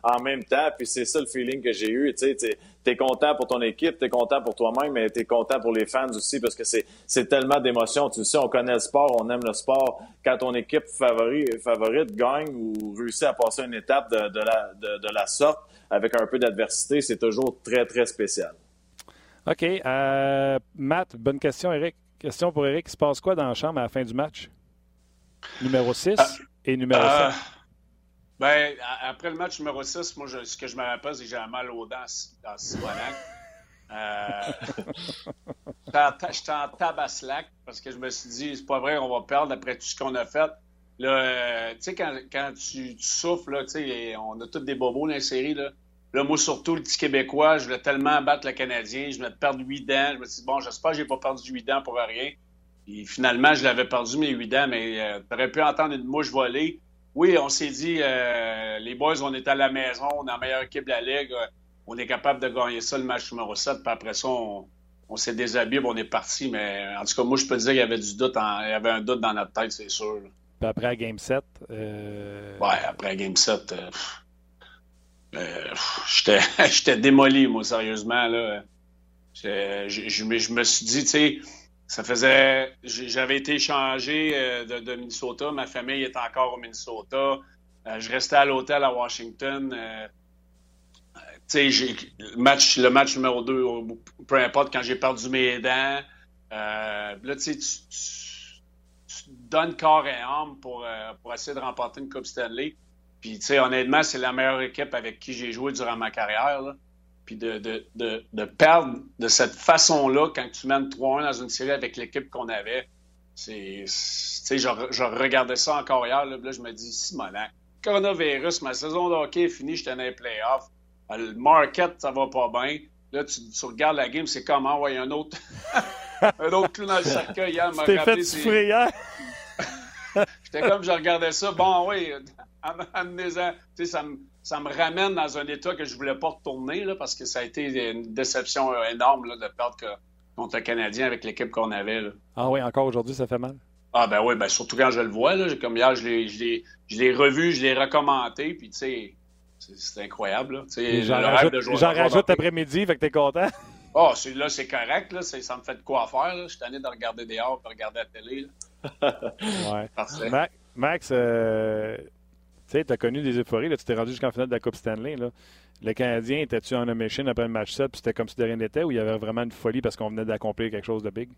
en, même temps. Puis c'est ça le feeling que j'ai eu. Tu sais, t'es content pour ton équipe, t'es content pour toi-même, mais t'es content pour les fans aussi parce que c'est, tellement d'émotions. Tu sais, on connaît le sport, on aime le sport. Quand ton équipe favorite, favorite gagne ou réussit à passer une étape de la, de, la sorte avec un peu d'adversité, c'est toujours très, très spécial. OK. Euh, Matt, bonne question, Eric. Question pour Eric. Il se passe quoi dans la chambre à la fin du match? Numéro 6 ah. et numéro 7. Euh, ben, après le match numéro 6, moi, ce que je me rappelle, c'est que j'avais mal aux dents dans Simonac. Euh, [laughs] J'étais en tabaslac parce que je me suis dit, c'est pas vrai, on va perdre après tout ce qu'on a fait. Là, euh, tu sais, quand, quand tu, souffles, là, on a tous des bobos dans la série. Là. là, moi, surtout, le petit Québécois, je voulais tellement battre le Canadien. Je voulais perdre 8 dents. Je me suis dit, bon, j'espère que j'ai pas perdu 8 dents pour rien. Et finalement, je l'avais perdu mes 8 dents, mais euh, tu aurais pu entendre une mouche voler oui, on s'est dit, euh, les boys, on est à la maison, on est la meilleure équipe de la Ligue, euh, on est capable de gagner ça le match numéro 7, puis après ça, on, s'est déshabillé, on est parti. Mais en tout cas, moi, je peux te dire qu'il y avait du doute, il y avait un doute dans notre tête, c'est sûr. Après Game 7. Euh... Ouais, après Game 7, euh, [laughs] j'étais démoli, moi, sérieusement. Là. Je, je, me suis dit, tu sais, ça faisait. J'avais été échangé euh, de, Minnesota. Ma famille est encore au Minnesota. Euh, je restais à l'hôtel à Washington. Euh, tu sais, le match, le match numéro 2, peu importe, quand j'ai perdu mes dents. là, tu sais, tu donnes corps et âme pour, pour essayer de remporter une Coupe Stanley. Puis, tu sais, honnêtement, c'est la meilleure équipe avec qui j'ai joué durant ma carrière. Là puis de, de, de, de, perdre de cette façon-là quand tu mènes 3-1 dans une série avec l'équipe qu'on avait. C'est, tu sais, je, je, regardais ça encore hier, là, là je me dis, Simonac, coronavirus, ma saison de hockey est finie, j'étais dans les playoffs. Euh, le market, ça va pas bien. Là, tu, tu regardes la game, c'est comment? Ouais, un autre, [laughs] un autre clou dans le cercueil hier m'a rappelé. fait hier? J'étais comme, je regardais ça, bon, oui, amenez-en. Tu sais, ça me ça me ramène dans un état que je voulais pas retourner là, parce que ça a été une déception énorme là, de perdre contre le Canadien avec l'équipe qu'on avait. Là. Ah oui, encore aujourd'hui, ça fait mal? Ah ben oui, ben surtout quand je le vois. Là, comme hier, je l'ai revu, je l'ai recommandé, puis tu sais, c'est incroyable. J'en rajoute, rajoute après-midi, fait que t'es content? Ah, oh, là, c'est correct. Là, ça me fait de quoi faire. Là. Je suis tanné de regarder dehors de regarder la télé. [laughs] ouais. Parfait. Max, euh, tu sais, tu as connu des euphories. Là, tu t'es rendu jusqu'en finale de la Coupe Stanley. Là. Le Canadien, était-tu en machine après le match 7 puis c'était comme si de rien n'était ou il y avait vraiment une folie parce qu'on venait d'accomplir quelque chose de big?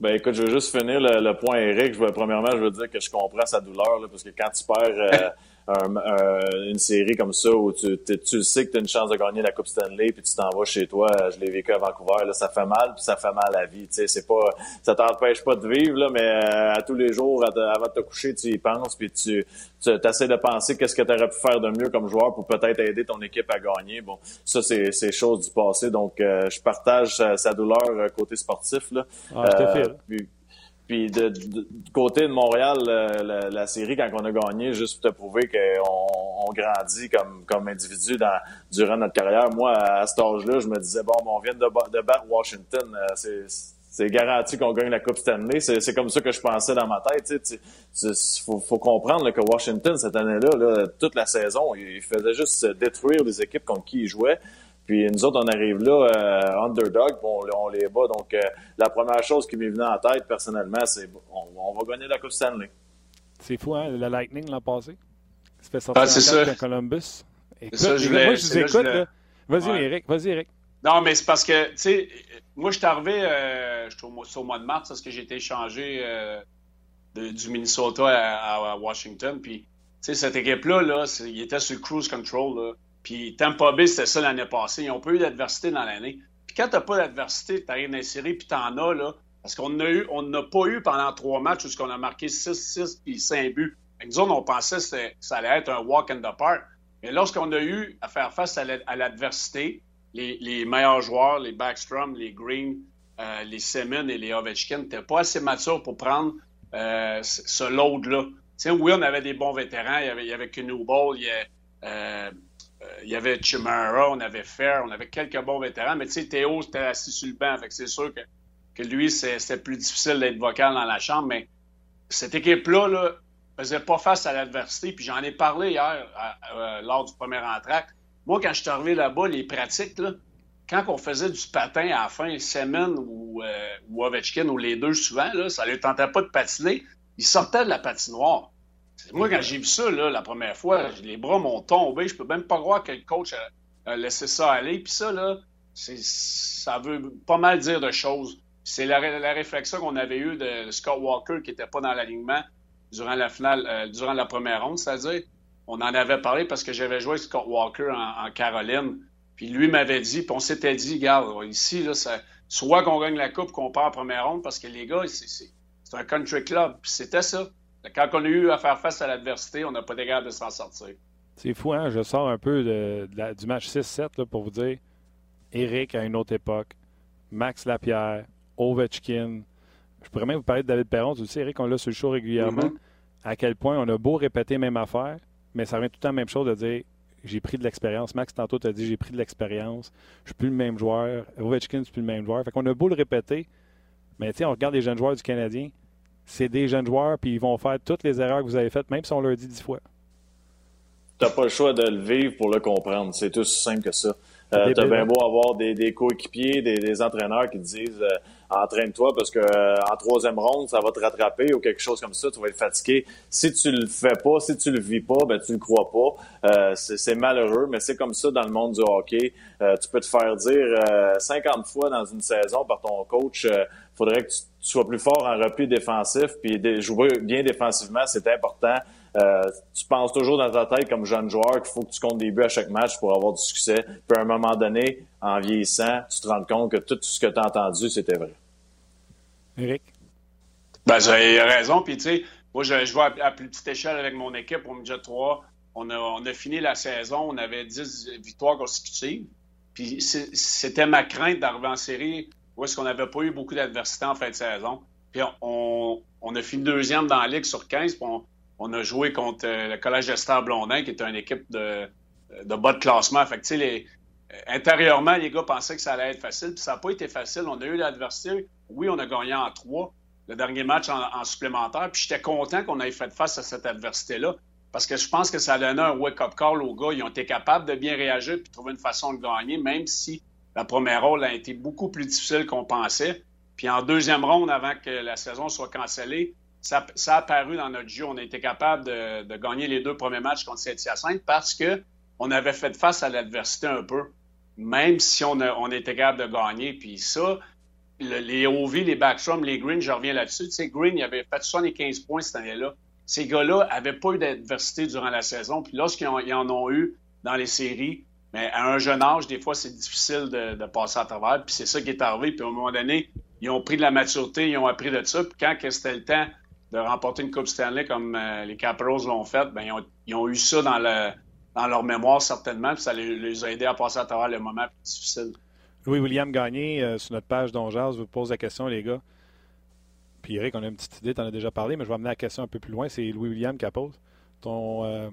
Ben écoute, je veux juste finir le, point Eric. Je veux, premièrement, je veux dire que je comprends sa douleur là, parce que quand tu perds euh, [laughs] une série comme ça où tu, tu sais que tu as une chance de gagner la Coupe Stanley puis tu t'en vas chez toi. Je l'ai vécu à Vancouver. Là, ça fait mal puis ça fait mal à la vie. Tu sais, c'est pas, ça t'empêche pas de vivre là, mais euh, à tous les jours, avant de te coucher, tu y penses puis tu, tu essaies de penser qu'est-ce que tu aurais pu faire de mieux comme joueur pour peut-être aider ton équipe à gagner. Bon, ça c'est c'est chose du passé. Donc, euh, je partage sa, douleur euh, côté sportif là. Ah, je puis de, du côté de Montréal, euh, la, série, quand on a gagné, juste pour te prouver qu'on on grandit comme, comme individu dans, durant notre carrière, moi, à, cet âge-là, je me disais, bon, on vient de, de battre Washington, euh, c'est garanti qu'on gagne la Coupe Stanley. C'est comme ça que je pensais dans ma tête. Il faut, faut, comprendre que Washington, cette année-là, là, toute la saison, il faisait juste détruire les équipes contre qui il jouait. Puis nous autres, on arrive là, euh, underdog, bon, on les bat. Donc, euh, la première chose qui m'est venue en tête, personnellement, c'est on, va gagner la Coupe Stanley. C'est fou, hein, le Lightning l'an passé. Il se fait sortir ah, en Columbus. Écoute, ça, je moi, je vous écoute. Vas-y, Eric. Vas-y, Eric. Non, mais c'est parce que, tu sais, moi, je suis arrivé euh, au, mois de mars parce que j'ai été échangé du Minnesota à, Washington. Puis, tu sais, cette équipe-là, là, il était sur cruise control. Là. Puis Tampa Bay, c'était ça l'année passée. Ils ont pas eu d'adversité dans l'année. Puis quand tu n'as pas d'adversité, tu arrives dans les séries, puis tu en as, là, parce qu'on n'a pas eu pendant trois matchs où on a marqué 6-6 puis 5 buts. nous autres, on pensait que ça allait être un walk in the park. Mais lorsqu'on a eu à faire face à l'adversité, les, meilleurs joueurs, les Backstrom, les Green, euh, les Semen et les Ovechkin n'étaient pas assez matures pour prendre euh, ce load-là. Oui, on avait des bons vétérans. Il y avait, il y avait il y avait, euh, il y avait Chimera, on avait Fair, on avait quelques bons vétérans. Mais tu sais, Théo, c'était assis sur le banc. c'est sûr que, que lui, c'était plus difficile d'être vocal dans la chambre. Mais cette équipe-là, là, faisait pas face à l'adversité. Puis j'en ai parlé hier lors du premier entraque. Moi, quand je suis arrivé là-bas, les pratiques, quand on faisait du patin à la fin, Semen ou, euh, ou Ovechkin, ou les deux souvent, ça ne leur tentait pas de patiner. Ils sortaient de la patinoire. Moi, quand j'ai vu ça là, la première fois, les bras m'ont tombé. Je peux même pas croire que le coach a, laissé ça aller. Puis ça, là, ça veut pas mal dire de choses. C'est la, réflexion qu'on avait eue de Scott Walker qui n'était pas dans l'alignement durant la finale, euh, durant la première ronde, c'est-à-dire on en avait parlé parce que j'avais joué Scott Walker en, Caroline. Puis lui m'avait dit, puis on s'était dit, regarde, ici, là, soit qu'on gagne la coupe, qu'on part en première ronde, parce que les gars, c'est un country club. Puis c'était ça. Quand on a eu à faire face à l'adversité, on n'a pas d'égard de s'en sortir. C'est fou, hein? Je sors un peu de, du match 6-7 pour vous dire Eric à une autre époque, Max Lapierre, Ovechkin. Je pourrais même vous parler de David Perron. Tu sais, Eric, on l'a sur le show régulièrement. Mm-hmm. À quel point on a beau répéter même affaire, mais ça revient tout le temps la même chose de dire j'ai pris de l'expérience. Max, tantôt, tu as dit j'ai pris de l'expérience. Je suis plus le même joueur. Ovechkin, c'est plus le même joueur. Fait qu'on a beau le répéter, mais tu sais, on regarde les jeunes joueurs du Canadien. C'est des jeunes joueurs, puis ils vont faire toutes les erreurs que vous avez faites, même si on leur dit dix fois. Tu n'as pas le choix de le vivre pour le comprendre. C'est tout aussi simple que ça. Euh, T'as bien beau avoir des, des coéquipiers, des, des, entraîneurs qui te disent euh, entraîne-toi parce que euh, en troisième ronde, ça va te rattraper ou quelque chose comme ça, tu vas être fatigué. Si tu le fais pas, si tu le vis pas, ben tu le crois pas. Euh, c'est malheureux, mais c'est comme ça dans le monde du hockey. Tu peux te faire dire 50 fois dans une saison par ton coach faudrait que tu, sois plus fort en repli défensif, puis jouer bien défensivement, c'est important. Euh, tu penses toujours dans ta tête comme jeune joueur qu'il faut que tu comptes des buts à chaque match pour avoir du succès. Puis à un moment donné, en vieillissant, tu te rends compte que tout ce que tu as entendu, c'était vrai. Eric? Ben, j'ai raison. Puis, tu sais, moi, je, je vois à, plus petite échelle avec mon équipe au Midget 3. On a, on a fini la saison, on avait 10 victoires consécutives. Puis, c'était ma crainte d'arriver en série où est-ce qu'on n'avait pas eu beaucoup d'adversité en fin de saison. Puis, on, a fini deuxième dans la Ligue sur 15. Puis on, a joué contre euh, le Collège Esther Blondin, qui est une équipe de, de bas de classement. Fait que, euh, intérieurement, les gars pensaient que ça allait être facile, puis ça n'a pas été facile. On a eu l'adversité. Oui, on a gagné en trois, le dernier match en, supplémentaire, puis j'étais content qu'on ait fait face à cette adversité-là, parce que je pense que ça a donné un wake-up call aux gars. Ils ont été capables de bien réagir puis trouver une façon de gagner, même si la première ronde a été beaucoup plus difficile qu'on pensait. Puis en deuxième ronde, avant que la saison soit cancellée, ça, a apparu dans notre jeu. On a été capable de, gagner les deux premiers matchs contre Saint-Hyacinthe parce que on avait fait face à l'adversité un peu, même si on, a, était capable de gagner. Puis ça, les OV, les Backstrom, les Green, je reviens là-dessus. Tu sais, Green, il avait fait 75 points cette année-là. Ces gars-là n'avaient pas eu d'adversité durant la saison. Puis lorsqu'ils en ont eu dans les séries, mais à un jeune âge, des fois, c'est difficile de, passer à travers. Puis c'est ça qui est arrivé. Puis à un moment donné, ils ont pris de la maturité, ils ont appris de ça. Puis quand c'était le temps de remporter une Coupe Stanley comme euh, les Capitals l'ont fait, ben, ils, ont, eu ça dans, le, dans leur mémoire certainement, puis ça les, a aidés à passer à travers le moment plus difficile. Louis-William Gagné, euh, sur notre page je vous pose la question, les gars. Puis Eric, on a une petite idée, tu en as déjà parlé, mais je vais amener la question un peu plus loin. C'est Louis-William qui la pose. Ton, euh,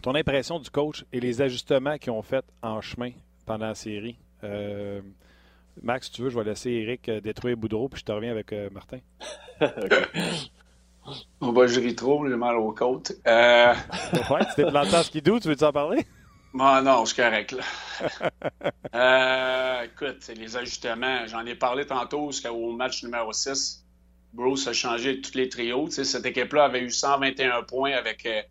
ton impression du coach et les ajustements qu'ils ont fait en chemin pendant la série? Max, si tu veux, je vais laisser Eric détruire Boudreau, puis je te reviens avec Martin. [laughs] On va je trop, j'ai mal aux côtes. Euh... [laughs] ouais, tu t'es planté skidoo, tu veux-tu en parler? Non, non, je suis correct, là. [laughs] euh, écoute, les ajustements, j'en ai parlé tantôt au match numéro 6. Bruce a changé tous les trios. cette équipe-là avait eu 121 points avec euh, euh,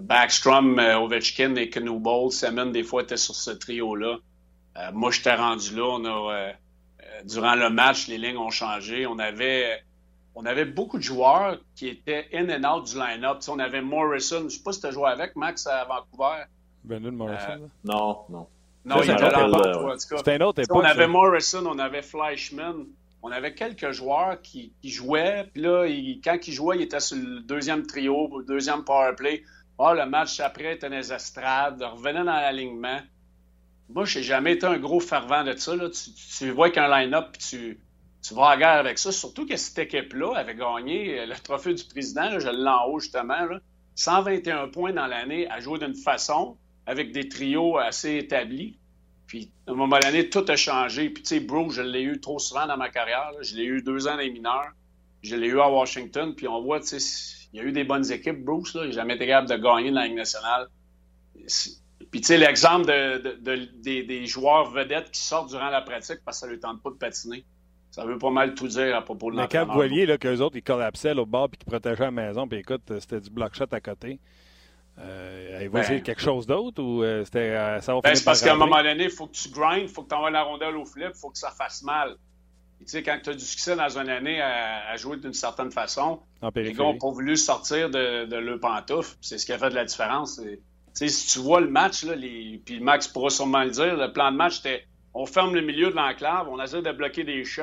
Backstrom, euh, Ovechkin et Knubol. Semen, des fois, était sur ce trio-là. moi, j'étais rendu là. On a, durant le match, les lignes ont changé. On avait on avait beaucoup de joueurs qui étaient in and out du line-up. on avait Morrison, je ne sais pas si tu as joué avec, Max, à Vancouver. Brendan Morrison? Euh, non, non. Non, il était là en C'était une autre époque. On avait Morrison, on avait Fleischman, on avait quelques joueurs qui, jouaient. Puis là, quand ils jouaient, ils étaient sur le deuxième trio, le deuxième power play. Ah, le match après, était dans les revenait dans l'alignement. Moi, je n'ai jamais été un gros fervent de ça. Là. Tu, vois qu'un line-up, tu, tu vas à guerre avec ça. Surtout que cette équipe-là avait gagné le trophée du président, je l'ai en haut justement. 121 points dans l'année à jouer d'une façon, avec des trios assez établis. Puis, à un moment donné, tout a changé. Puis, tu sais, Bruce, je l'ai eu trop souvent dans ma carrière. Je l'ai eu deux ans dans les mineurs. Je l'ai eu à Washington. Puis, on voit, tu sais, il y a eu des bonnes équipes, Bruce. Là. Il n'a jamais été capable de gagner dans la Ligue nationale. Puis, tu sais, l'exemple de, des, joueurs vedettes qui sortent durant la pratique parce que ça ne leur tente pas de patiner. Ça veut pas mal tout dire à propos de l'entraîneur. Mais quand vous voyez qu'eux autres, ils collapsaient au bord puis qu'ils protégeaient la maison, puis écoute, c'était du block shot à côté. Euh, Avez-vous ben, quelque chose d'autre ou euh, c'était euh, ça va ben, C'est parce qu'à un moment donné, il faut que tu grindes, il faut que tu envoies la rondelle au flip, il faut que ça fasse mal. Tu sais, quand tu as du succès dans une année à, jouer d'une certaine façon, les gars n'ont pas voulu sortir de, de leur pantoufle. C'est ce qui a fait de la différence. sais, si tu vois le match, là, les... puis Max pourra sûrement le dire, le plan de match c'était on ferme le milieu de l'enclave, on essaie de bloquer des shots,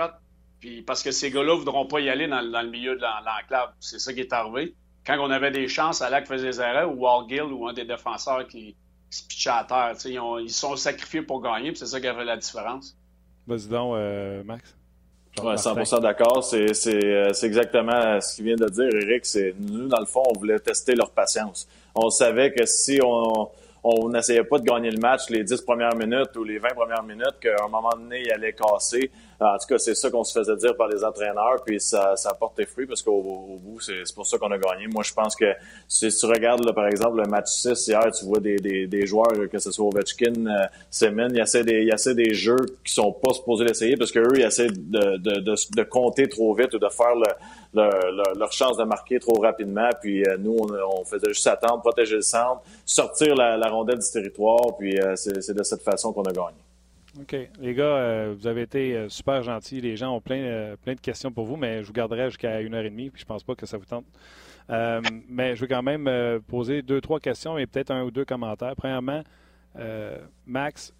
puis parce que ces gars-là ne voudront pas y aller dans, dans le milieu de l'enclave. C'est ça qui est arrivé quand on avait des chances, Alak faisait des erreurs ou Walgill ou un des défenseurs qui, se pitchait à terre. Ils, ont, ils sont sacrifiés pour gagner, c'est ça qui a fait la différence. Vas-y donc, euh, Max. Ouais, 100% d'accord. C'est, c'est, euh, c'est exactement ce qu'il vient de dire, Eric. C'est, nous, dans le fond, on voulait tester leur patience. On savait que si on, on n'essayait pas de gagner le match les 10 premières minutes ou les 20 premières minutes, qu'à un moment donné, il allait casser. En tout cas, c'est ça qu'on se faisait dire par les entraîneurs, puis ça, ça a porté fruit parce qu'au bout, c'est pour ça qu'on a gagné. Moi, je pense que si tu regardes, là, par exemple, le match 6 hier, tu vois des, des, des joueurs, que ce soit Ovechkin, euh, Semen, il y a des, il des jeux qui sont pas supposés l'essayer parce qu'eux, ils essaient de, de, de, de, compter trop vite ou de faire le, leur chance de marquer trop rapidement. Puis euh, nous, on, faisait juste attendre, protéger le centre, sortir la, la rondelle du territoire, puis euh, c'est de cette façon qu'on a gagné. OK. Les gars, euh, vous avez été euh, super gentils. Les gens ont plein, euh, plein de questions pour vous, mais je vous garderai jusqu'à une heure et demie, puis je pense pas que ça vous tente. mais je vais quand même poser deux, trois questions et peut-être un ou deux commentaires. Premièrement, Max,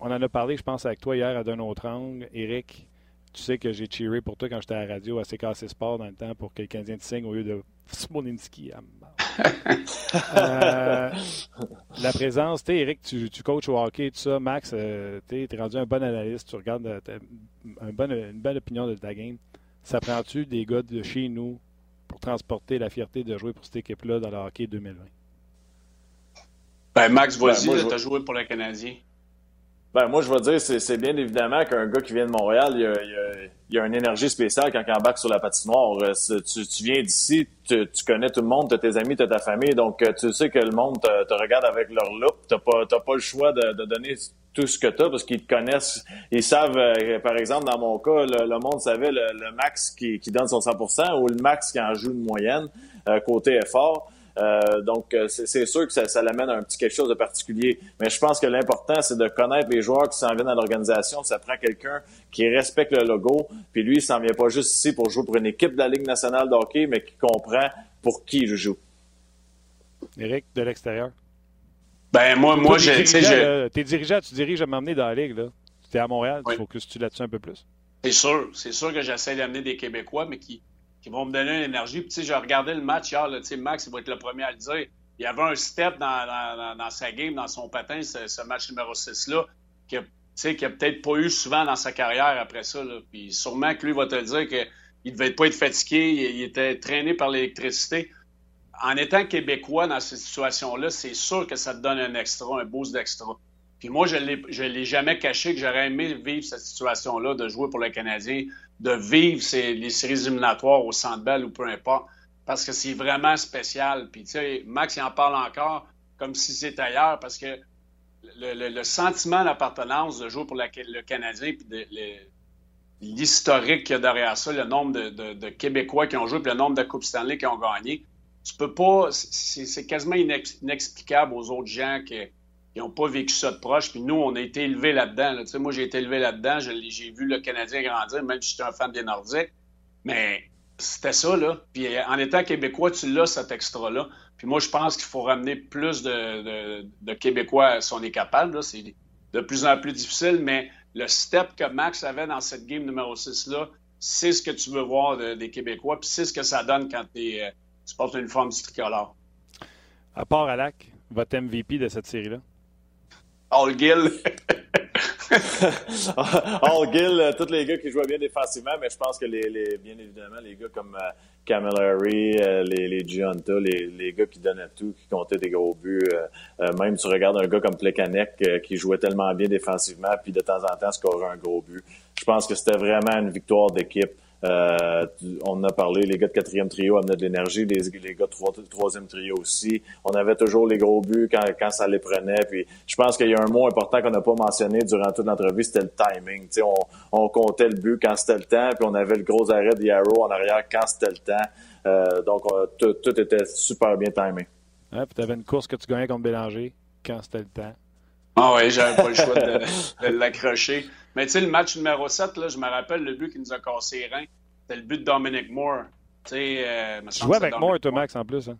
on en a parlé, je pense, avec toi hier à d'un autre angle. Eric, tu sais que j'ai cheeré pour toi quand j'étais à la radio à CKC Sport dans le temps pour que le Canadien te signe au lieu de [laughs] Smolinski. Euh, la présence, tu Eric, tu, tu, coaches au hockey, tout ça. Max, euh, tu es rendu un bon analyste, tu regardes euh, un bon, une belle opinion de ta game. Ça prend-tu des gars de chez nous pour transporter la fierté de jouer pour cette équipe-là dans le hockey 2020? Ben, Max, vas-y, ben, tu as joué pour le Canadien. Ben, moi, je veux dire, c'est bien évidemment qu'un gars qui vient de Montréal, il y a, il a, une énergie spéciale quand il embarque sur la patinoire. Euh, tu, tu viens d'ici, tu, tu, connais tout le monde, tu as tes amis, tu as ta famille, donc euh, tu sais que le monde te, te regarde avec leur loupe. Tu n'as pas, pas le choix de, de donner tout ce que tu as parce qu'ils te connaissent. Ils savent, euh, par exemple, dans mon cas, le, monde savait le, max qui, qui, donne son 100 ou le max qui en joue une moyenne, côté effort. Euh, donc, euh, c'est sûr que ça, ça l'amène à un petit quelque chose de particulier. Mais je pense que l'important, c'est de connaître les joueurs qui s'en viennent à l'organisation. Ça prend quelqu'un qui respecte le logo. Puis lui, il s'en vient pas juste ici pour jouer pour une équipe de la Ligue nationale de hockey, mais qui comprend pour qui il joue. Éric, de l'extérieur. Ben, moi, moi, j'ai. Tu es dirigeant, tu diriges à m'emmener dans la Ligue, là. Tu es à Montréal, il faut que tu là-dessus un peu plus? C'est sûr. C'est sûr que j'essaie d'amener des Québécois, mais qui qui vont me donner une énergie. Puis, tu sais, j'ai regardé le match hier, tu sais, Max, il va être le premier à le dire. Il y avait un step dans, dans, sa game, dans son patin, ce, match numéro 6-là, qu'il n'a peut-être pas eu souvent dans sa carrière après ça. Puis sûrement que lui va te le dire qu'il devait pas être fatigué, il, était traîné par l'électricité. En étant québécois dans cette situation-là, c'est sûr que ça te donne un extra, un boost d'extra. Puis moi, je ne l'ai jamais caché que j'aurais aimé vivre cette situation-là, de jouer pour le Canadien, de vivre les séries éliminatoires au Centre Bell ou peu importe, parce que c'est vraiment spécial. Puis, tu sais, Max, il en parle encore comme si c'était ailleurs, parce que le, sentiment d'appartenance de jouer pour le Canadien, puis l'historique qu'il y a derrière ça, le nombre de, Québécois qui ont joué, puis le nombre de Coupes Stanley qui ont gagné, tu peux pas, c'est quasiment inexplicable aux autres gens qui ils n'ont pas vécu ça de proche. Puis nous, on a été élevés là-dedans. Moi, j'ai été élevé là-dedans. J'ai vu le Canadien grandir, même si j'étais un fan des Nordiques. Mais c'était ça, là. Puis en étant québécois, tu l'as, cet extra-là. Puis moi, je pense qu'il faut ramener plus de, Québécois si on est capable. de plus en plus difficile, mais le step que Max avait dans cette game numéro 6-là, c'est ce que tu veux voir des Québécois, puis c'est ce que ça donne quand euh, tu portes une forme du tricolore. À part Alak, votre MVP de cette série-là? All Gill. [laughs] All Gill, euh, tous les gars qui jouaient bien défensivement, mais je pense que les, bien évidemment, les gars comme euh, Camilleri, euh, les, les Giunta, les, les, gars qui donnaient tout, qui comptaient des gros buts. même tu regardes un gars comme Plekanec qui jouait tellement bien défensivement, puis de temps en temps scorait un gros but. Je pense que c'était vraiment une victoire d'équipe. Euh, on a parlé, les gars de quatrième trio amenaient de l'énergie, les, les, gars de troisième trio aussi. On avait toujours les gros buts quand, quand ça les prenait. Puis je pense qu'il y a un mot important qu'on n'a pas mentionné durant toute l'entrevue, c'était le timing. on, on comptait le but quand c'était le temps, puis on avait le gros arrêt de Yarrow en arrière quand c'était le temps. Euh, donc tout, tout, était super bien timé. Ouais, puis tu avais une course que tu gagnais contre Bélanger quand c'était le temps. Ah oui, j'avais pas le choix de, l'accrocher. Mais tu sais, le match numéro 7, là, je me rappelle le but qui nous a cassé les reins. C'était le but de Dominic Moore. Tu sais, euh, tu jouais avec Moore et toi, Max, en plus. Hein?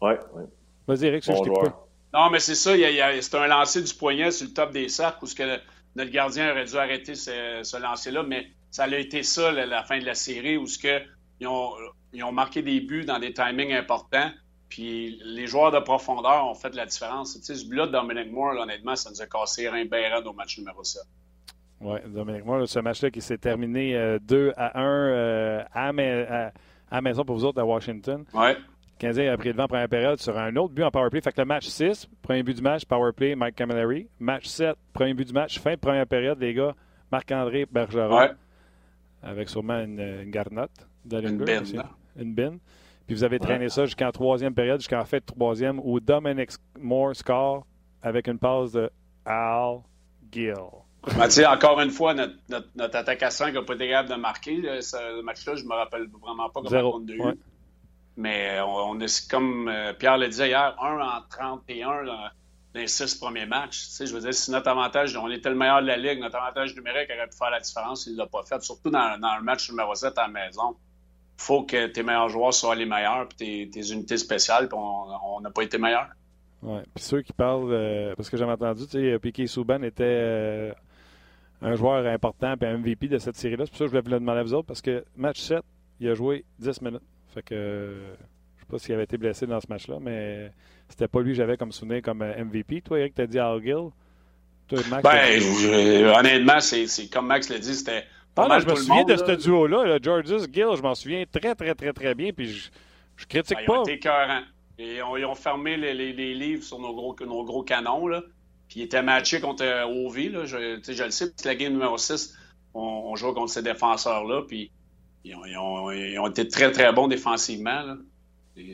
Oui, oui. Vas-y, Eric, bon je t'écoute pas. Non, mais c'est ça. C'était un lancer du poignet sur le top des cercles où ce que notre gardien aurait dû arrêter ce, ce lancer-là. Mais ça a été ça, la, fin de la série, où ce que, ils, ont, ils ont marqué des buts dans des timings importants. Puis les joueurs de profondeur ont fait la différence. Tu sais, ce but-là de Dominic Moore, honnêtement, ça nous a cassé un bien au match numéro 7. Oui, Dominic Moore, ce match-là qui s'est terminé 2 euh, à 1 euh, à, à, à, maison pour vous autres à Washington. Oui. Canadien a pris le vent en première période sur un autre but en powerplay. Fait que le match 6, premier but du match, powerplay, Mike Camilleri. Match 7, premier but du match, fin de première période, les gars, Marc-André Bergeron. Ouais. Avec sûrement une, une garnotte. Une bin. Une bin. Puis vous avez traîné ça jusqu'en troisième période, jusqu'en fait troisième, où Dominic Moore score avec une passe de Al Gill. Ben, encore une fois, notre, notre, attaque à 5 n'a pas été capable de marquer. Ce match-là, je ne me rappelle vraiment pas comment on a eu. Mais on, est, comme euh, Pierre le disait hier, 1 en 31 dans, les six premiers matchs. je veux dire, si notre avantage, on était le meilleur de la Ligue, notre avantage numérique aurait pu faire la différence, il ne l'a pas fait, surtout dans, dans, le match numéro 7 à la maison faut que tes meilleurs joueurs soient les meilleurs, puis tes, unités spéciales, puis on n'a pas été meilleurs. Oui, puis ceux qui parlent, euh, parce que j'ai entendu, tu sais, Piquet Souban était euh, un joueur important, puis un MVP de cette série-là. C'est pour ça que je voulais vous le demander à vous autres, parce que match 7, il a joué 10 minutes. Fait que je sais pas s'il avait été blessé dans ce match-là, mais c'était pas lui que j'avais comme souvenir comme euh, MVP. Toi, Eric, t'as dit Al Gill. Toi, Max, ben, honnêtement, c'est comme Max l'a dit, c'était ah, je me souviens de ce duo-là, Georges Gill, je m'en souviens très, très, très, très bien, puis je, je critique pas. Ils ont été. Et ils ont fermé les, les, livres sur nos gros, nos gros canons, là. Puis ils étaient matchés contre euh, OV, là. Je, je le sais, c'est la game numéro 6, on, on joue contre ces défenseurs-là, puis ils ont, ils, ont, ils ont, été très, très bons défensivement, là.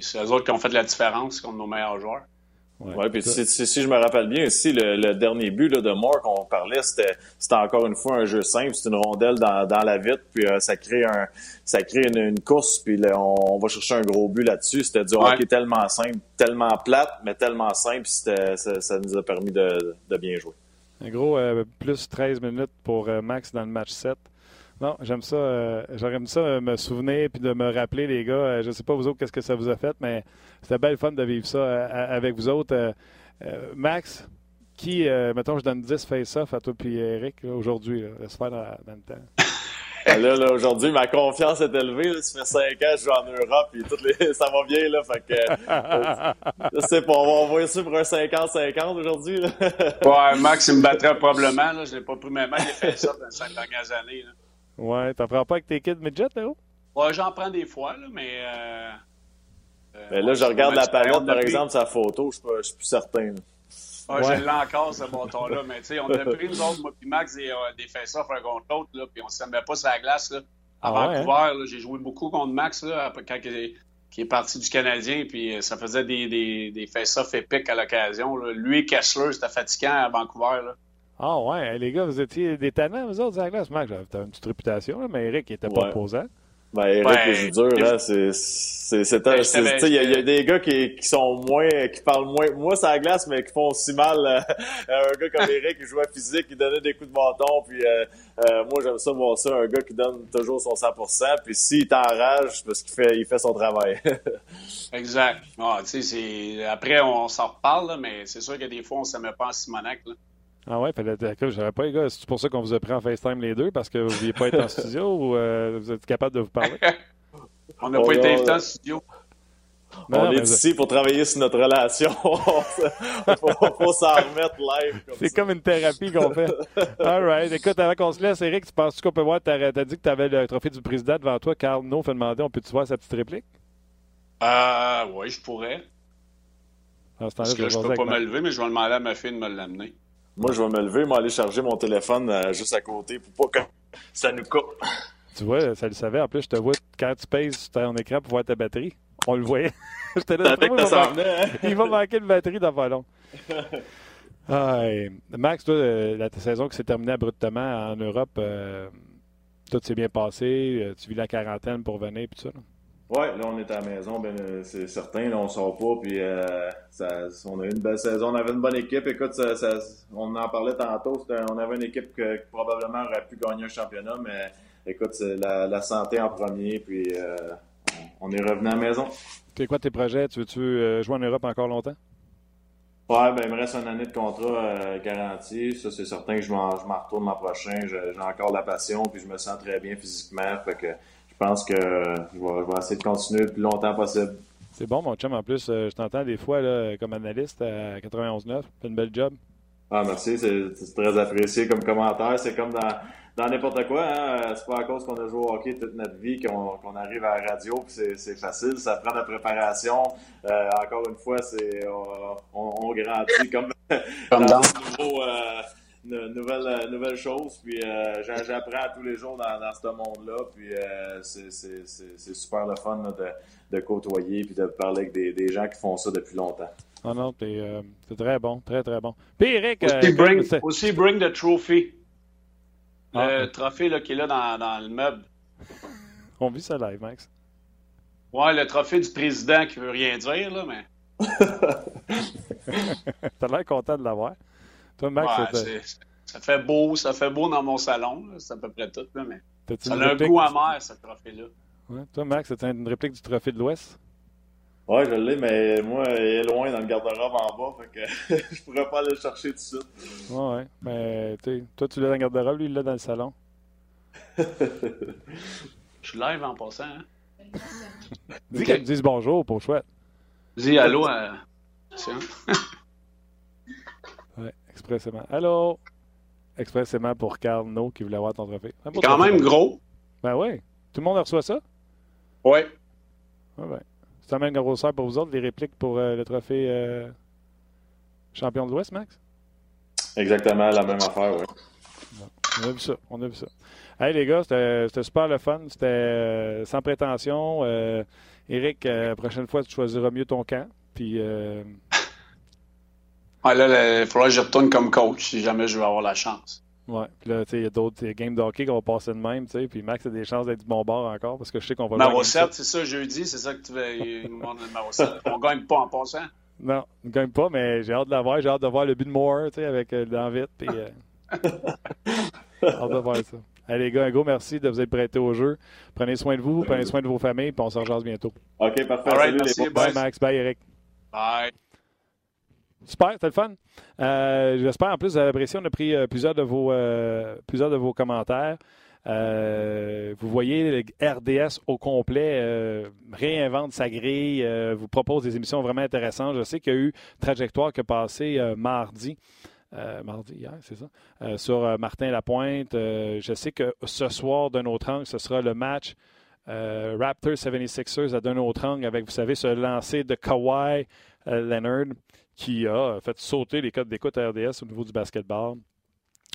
C'est eux autres qui ont fait la différence contre nos meilleurs joueurs. Oui, puis si, si, je me rappelle bien aussi, le, dernier but là, de Moore qu'on parlait, c'était, c'était encore une fois un jeu simple. C'est une rondelle dans, dans la vitre, puis euh, ça crée un ça crée une, course, puis on, va chercher un gros but là-dessus. C'était du hockey tellement simple, tellement plate, mais tellement simple, c'était, ça, ça, nous a permis de, de bien jouer. Un gros euh, plus 13 minutes pour euh, Max dans le match 7. Non, j'aime ça. Euh, J'aurais aimé ça euh, me souvenir puis de me rappeler, les gars. Euh, je ne sais pas vous autres qu'est-ce que ça vous a fait, mais c'était belle fun de vivre ça avec vous autres. Max, qui, mettons, je donne 10 face-off à toi puis Eric aujourd'hui. Laisse faire dans, dans le temps. [laughs] Là, là aujourd'hui, ma confiance est élevée. Là. Ça fait 5 ans que je joue en Europe et toutes les... [laughs] ça va bien. Là, fait que, je sais pas, on va envoyer ça pour un 50-50 aujourd'hui. ouais, Max, il me battrait [laughs] probablement. Là. Je n'ai pas pris mes mains des face-off dans les 5 dernières années. Là. Ouais, t'en prends pas avec tes kids midget, Théo? Ouais, j'en prends des fois, là, mais. Euh, euh, mais là, je regarde la palette, par exemple, sa photo, je suis plus certain. Ouais, ouais. Je l'ai encore, ce bâton-là. Mais tu sais, on a pris, nous autres, moi puis Max, des, euh, des face-off un contre l'autre, là, puis on ne s'aimait pas sur la glace. Là. À ah Vancouver, hein? j'ai joué beaucoup contre Max là, quand il est parti du Canadien, puis ça faisait des, des, des face-off épiques à l'occasion. Lui et Kessler, c'était fatigant à Vancouver. Là. Ah ouais, les gars, vous étiez des talents, vous autres, à la glace. Max, t'as une petite réputation, mais Eric, il était pas opposant. Ben, Eric, ben, c'est dur, hein. C'est, c'est, c'est, ben, il y, a, y, a des gars qui, qui sont moins, qui parlent moins, moi, c'est la glace, mais qui font aussi mal, euh, [laughs] un gars comme Eric qui jouait physique, qui donnait des coups de bâton, puis, euh, euh, moi, j'aime ça voir ça, un gars qui donne toujours son 100%, puis s'il t'enrage, parce qu'il fait, il fait son travail. [laughs] exact. Ah, tu sais, c'est, après, on s'en reparle, mais c'est sûr que des fois, on se met pas en Simonac, là. Ah ouais, j'aurais pas les gars. C'est pour ça qu'on vous a pris en FaceTime les deux, parce que vous ne pas être en [laughs] studio ou euh, vous êtes capable de vous parler? [laughs] On n'a pas été invité en studio. on est ici pour travailler sur notre relation. [laughs] Il faut, s'en remettre live. C'est comme une thérapie qu'on fait. All right. Écoute, avant qu'on se laisse, Eric, tu penses qu'on peut voir? Tu as, dit que tu avais le trophée du président devant toi. Carl No fait demander on peut-tu voir sa petite réplique? Euh, oui, je pourrais. Parce que je ne peux pas me lever, mais je vais demander à ma fille de me l'amener. Moi, je vais me lever, aller charger mon téléphone euh, juste à côté pour pas que ça nous coupe. Tu vois, ça le savait. En plus, je te vois quand tu pèses sur ton écran pour voir ta batterie. On le voyait. [laughs] J'étais là, il, va hein? il va manquer de batterie dans pas long. [laughs] Max, toi, euh, la saison qui s'est terminée abruptement en Europe, euh, tout s'est bien passé. Tu vis la quarantaine pour venir et tout ça. Oui, là, on est à la maison, ben, euh, c'est certain. Là, on sort pas, puis euh, ça, on a eu une belle saison. On avait une bonne équipe. Écoute, ça, ça, on en parlait tantôt. on avait une équipe qui probablement aurait pu gagner un championnat, mais écoute, c'est la, la, santé en premier, puis euh, on est revenu à la maison. C'est quoi tes projets? Tu veux-tu jouer en Europe encore longtemps? Ouais, ben, il me reste une année de contrat garanti. Ça, c'est certain que je m'en retourne l'an prochain. J'ai encore la passion, puis je me sens très bien physiquement. Fait que pense que je vais, essayer de continuer le plus longtemps possible. C'est bon, mon chum. En plus, euh, je t'entends des fois là, comme analyste à 91.9. Fais une belle job. Ah, merci. C'est très apprécié comme commentaire. C'est comme dans, n'importe quoi. Hein? C'est pas à cause qu'on a joué au hockey toute notre vie qu'on arrive à la radio c'est facile. Ça prend de la préparation. Euh, encore une fois, c'est on, grandit comme, comme dans, nouveau, euh, nouvelle, euh, nouvelle chose. Puis euh, j'apprends tous les jours dans, dans ce monde-là. Puis euh, c'est super le fun de, de, côtoyer puis de parler avec des, des, gens qui font ça depuis longtemps. Ah non, c'est très bon, très très bon. Puis Eric, aussi, bring, aussi bring the trophy. Le ah. trophée là, qui est là dans, dans le meuble. On vit ça live, Max. Ouais, le trophée du président qui veut rien dire, là, mais. [laughs] [laughs] T'as l'air content de l'avoir. Toi, Max, ça fait beau, ça fait beau dans mon salon. C'est à peu près tout, là, mais ça a un goût amer, ce trophée-là. Ouais. Toi, Max, c'est une réplique du trophée de l'Ouest? Ouais, je l'ai, mais moi, il est loin dans le garde-robe en bas, fait que [laughs] je pourrais pas aller le chercher tout de suite. Ouais, ouais. Mais toi, tu l'as dans le garde-robe, lui, il l'a dans le salon. [laughs] je suis live en passant, hein? [laughs] Dis okay. dise bonjour pour chouette. Dis allô à. Tiens. Expressément. Allô? Expressément pour Carl No qui voulait avoir ton trophée. C'est quand même gros. Ben oui. Tout le monde reçoit ça? Oui. Ah ben. C'est la même grosseur pour vous autres, les répliques pour euh, le trophée euh, champion de l'Ouest, Max? Exactement, la même affaire, oui. On a vu ça, on a vu ça. Hey les gars, c'était super le fun, c'était euh, sans prétention. Eric, la prochaine fois, tu choisiras mieux ton camp. Puis Ouais, là, il faudra que je retourne comme coach si jamais je veux avoir la chance. Ouais, puis là, tu sais, il y a d'autres games de hockey qui vont passer de même, tu sais, puis Max a des chances d'être du bon bord encore parce que je sais qu'on va. Marocette, c'est ça jeudi, c'est ça que tu veux Marocette. on gagne pas en passant. Non, on ne gagne pas, mais j'ai hâte de la voir. J'ai hâte de voir le but de Moore, tu sais, avec euh, l'envite. Puis, euh... [laughs] hâte de voir ça. Allez, les gars, un gros merci de vous être prêtés au jeu. Prenez soin de vous, prenez soin de vos familles, puis on se rejoint bientôt. OK, parfait. Right, merci, les bye, Max. Bye, Eric. Bye. Super, c'était le fun. Euh, j'espère en plus vous avez. On a pris euh, plusieurs, de vos, euh, plusieurs de vos commentaires. vous voyez, le RDS au complet réinvente sa grille, vous propose des émissions vraiment intéressantes. Je sais qu'il y a eu Trajectoire qui a passé mardi. mardi, hier, c'est ça, sur Martin Lapointe. je sais que ce soir, d'un autre angle, ce sera le match Raptors 76ers à d'un autre angle avec, vous savez, ce lancer de Kawhi Leonard qui a fait sauter les codes d'écoute à RDS au niveau du basketball.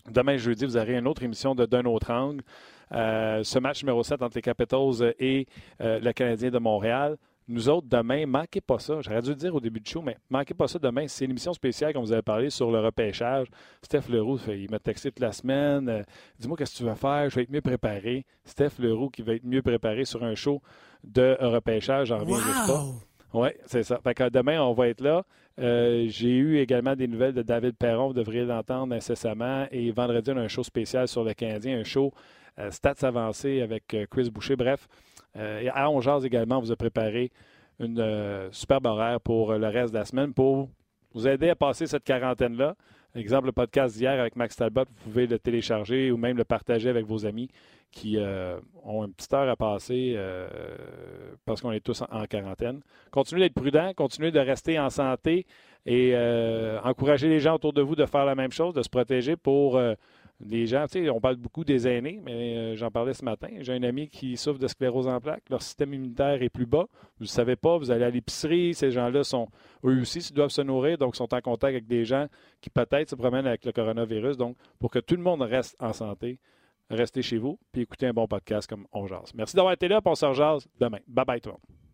Demain, jeudi, vous aurez une autre émission de D'un autre angle. Euh, ce match numéro 7 entre les Capitals et euh, le Canadien de Montréal. Nous autres, demain, manquez pas ça. J'aurais dû le dire au début du show, mais manquez pas ça demain. C'est l'émission spéciale qu'on vous avait parlé sur le repêchage. Steph Leroux, il m'a texté toute la semaine. Euh, dis-moi qu'est-ce que tu vas faire, je vais être mieux préparé. Steph Leroux qui va être mieux préparé sur un show de repêchage, j'en reviens pas. Oui, c'est ça. Fait que demain, on va être là. Euh, j'ai eu également des nouvelles de David Perron, vous devriez l'entendre incessamment. Et vendredi, on a un show spécial sur le Canadien, un show euh, stats avancé avec euh, Chris Boucher. Bref, et à Ongeaz également, on vous a préparé une superbe horaire pour le reste de la semaine pour vous aider à passer cette quarantaine-là. Exemple, le podcast d'hier avec Max Talbot, vous pouvez le télécharger ou même le partager avec vos amis qui euh, ont une petite heure à passer euh, parce qu'on est tous en, quarantaine. Continuez d'être prudent, continuez de rester en santé et euh, encourager les gens autour de vous de faire la même chose, de se protéger pour les gens. Tu sais, on parle beaucoup des aînés, mais j'en parlais ce matin. J'ai un ami qui souffre de sclérose en plaques. Leur système immunitaire est plus bas. Vous ne savez pas, vous allez à l'épicerie. Ces gens-là sont, eux aussi, ils doivent se nourrir, donc sont en contact avec des gens qui peut-être se promènent avec le coronavirus. Donc, pour que tout le monde reste en santé, restez chez vous puis écoutez un bon podcast comme On Jase. Merci d'avoir été là, on se demain. Bye bye tout le monde.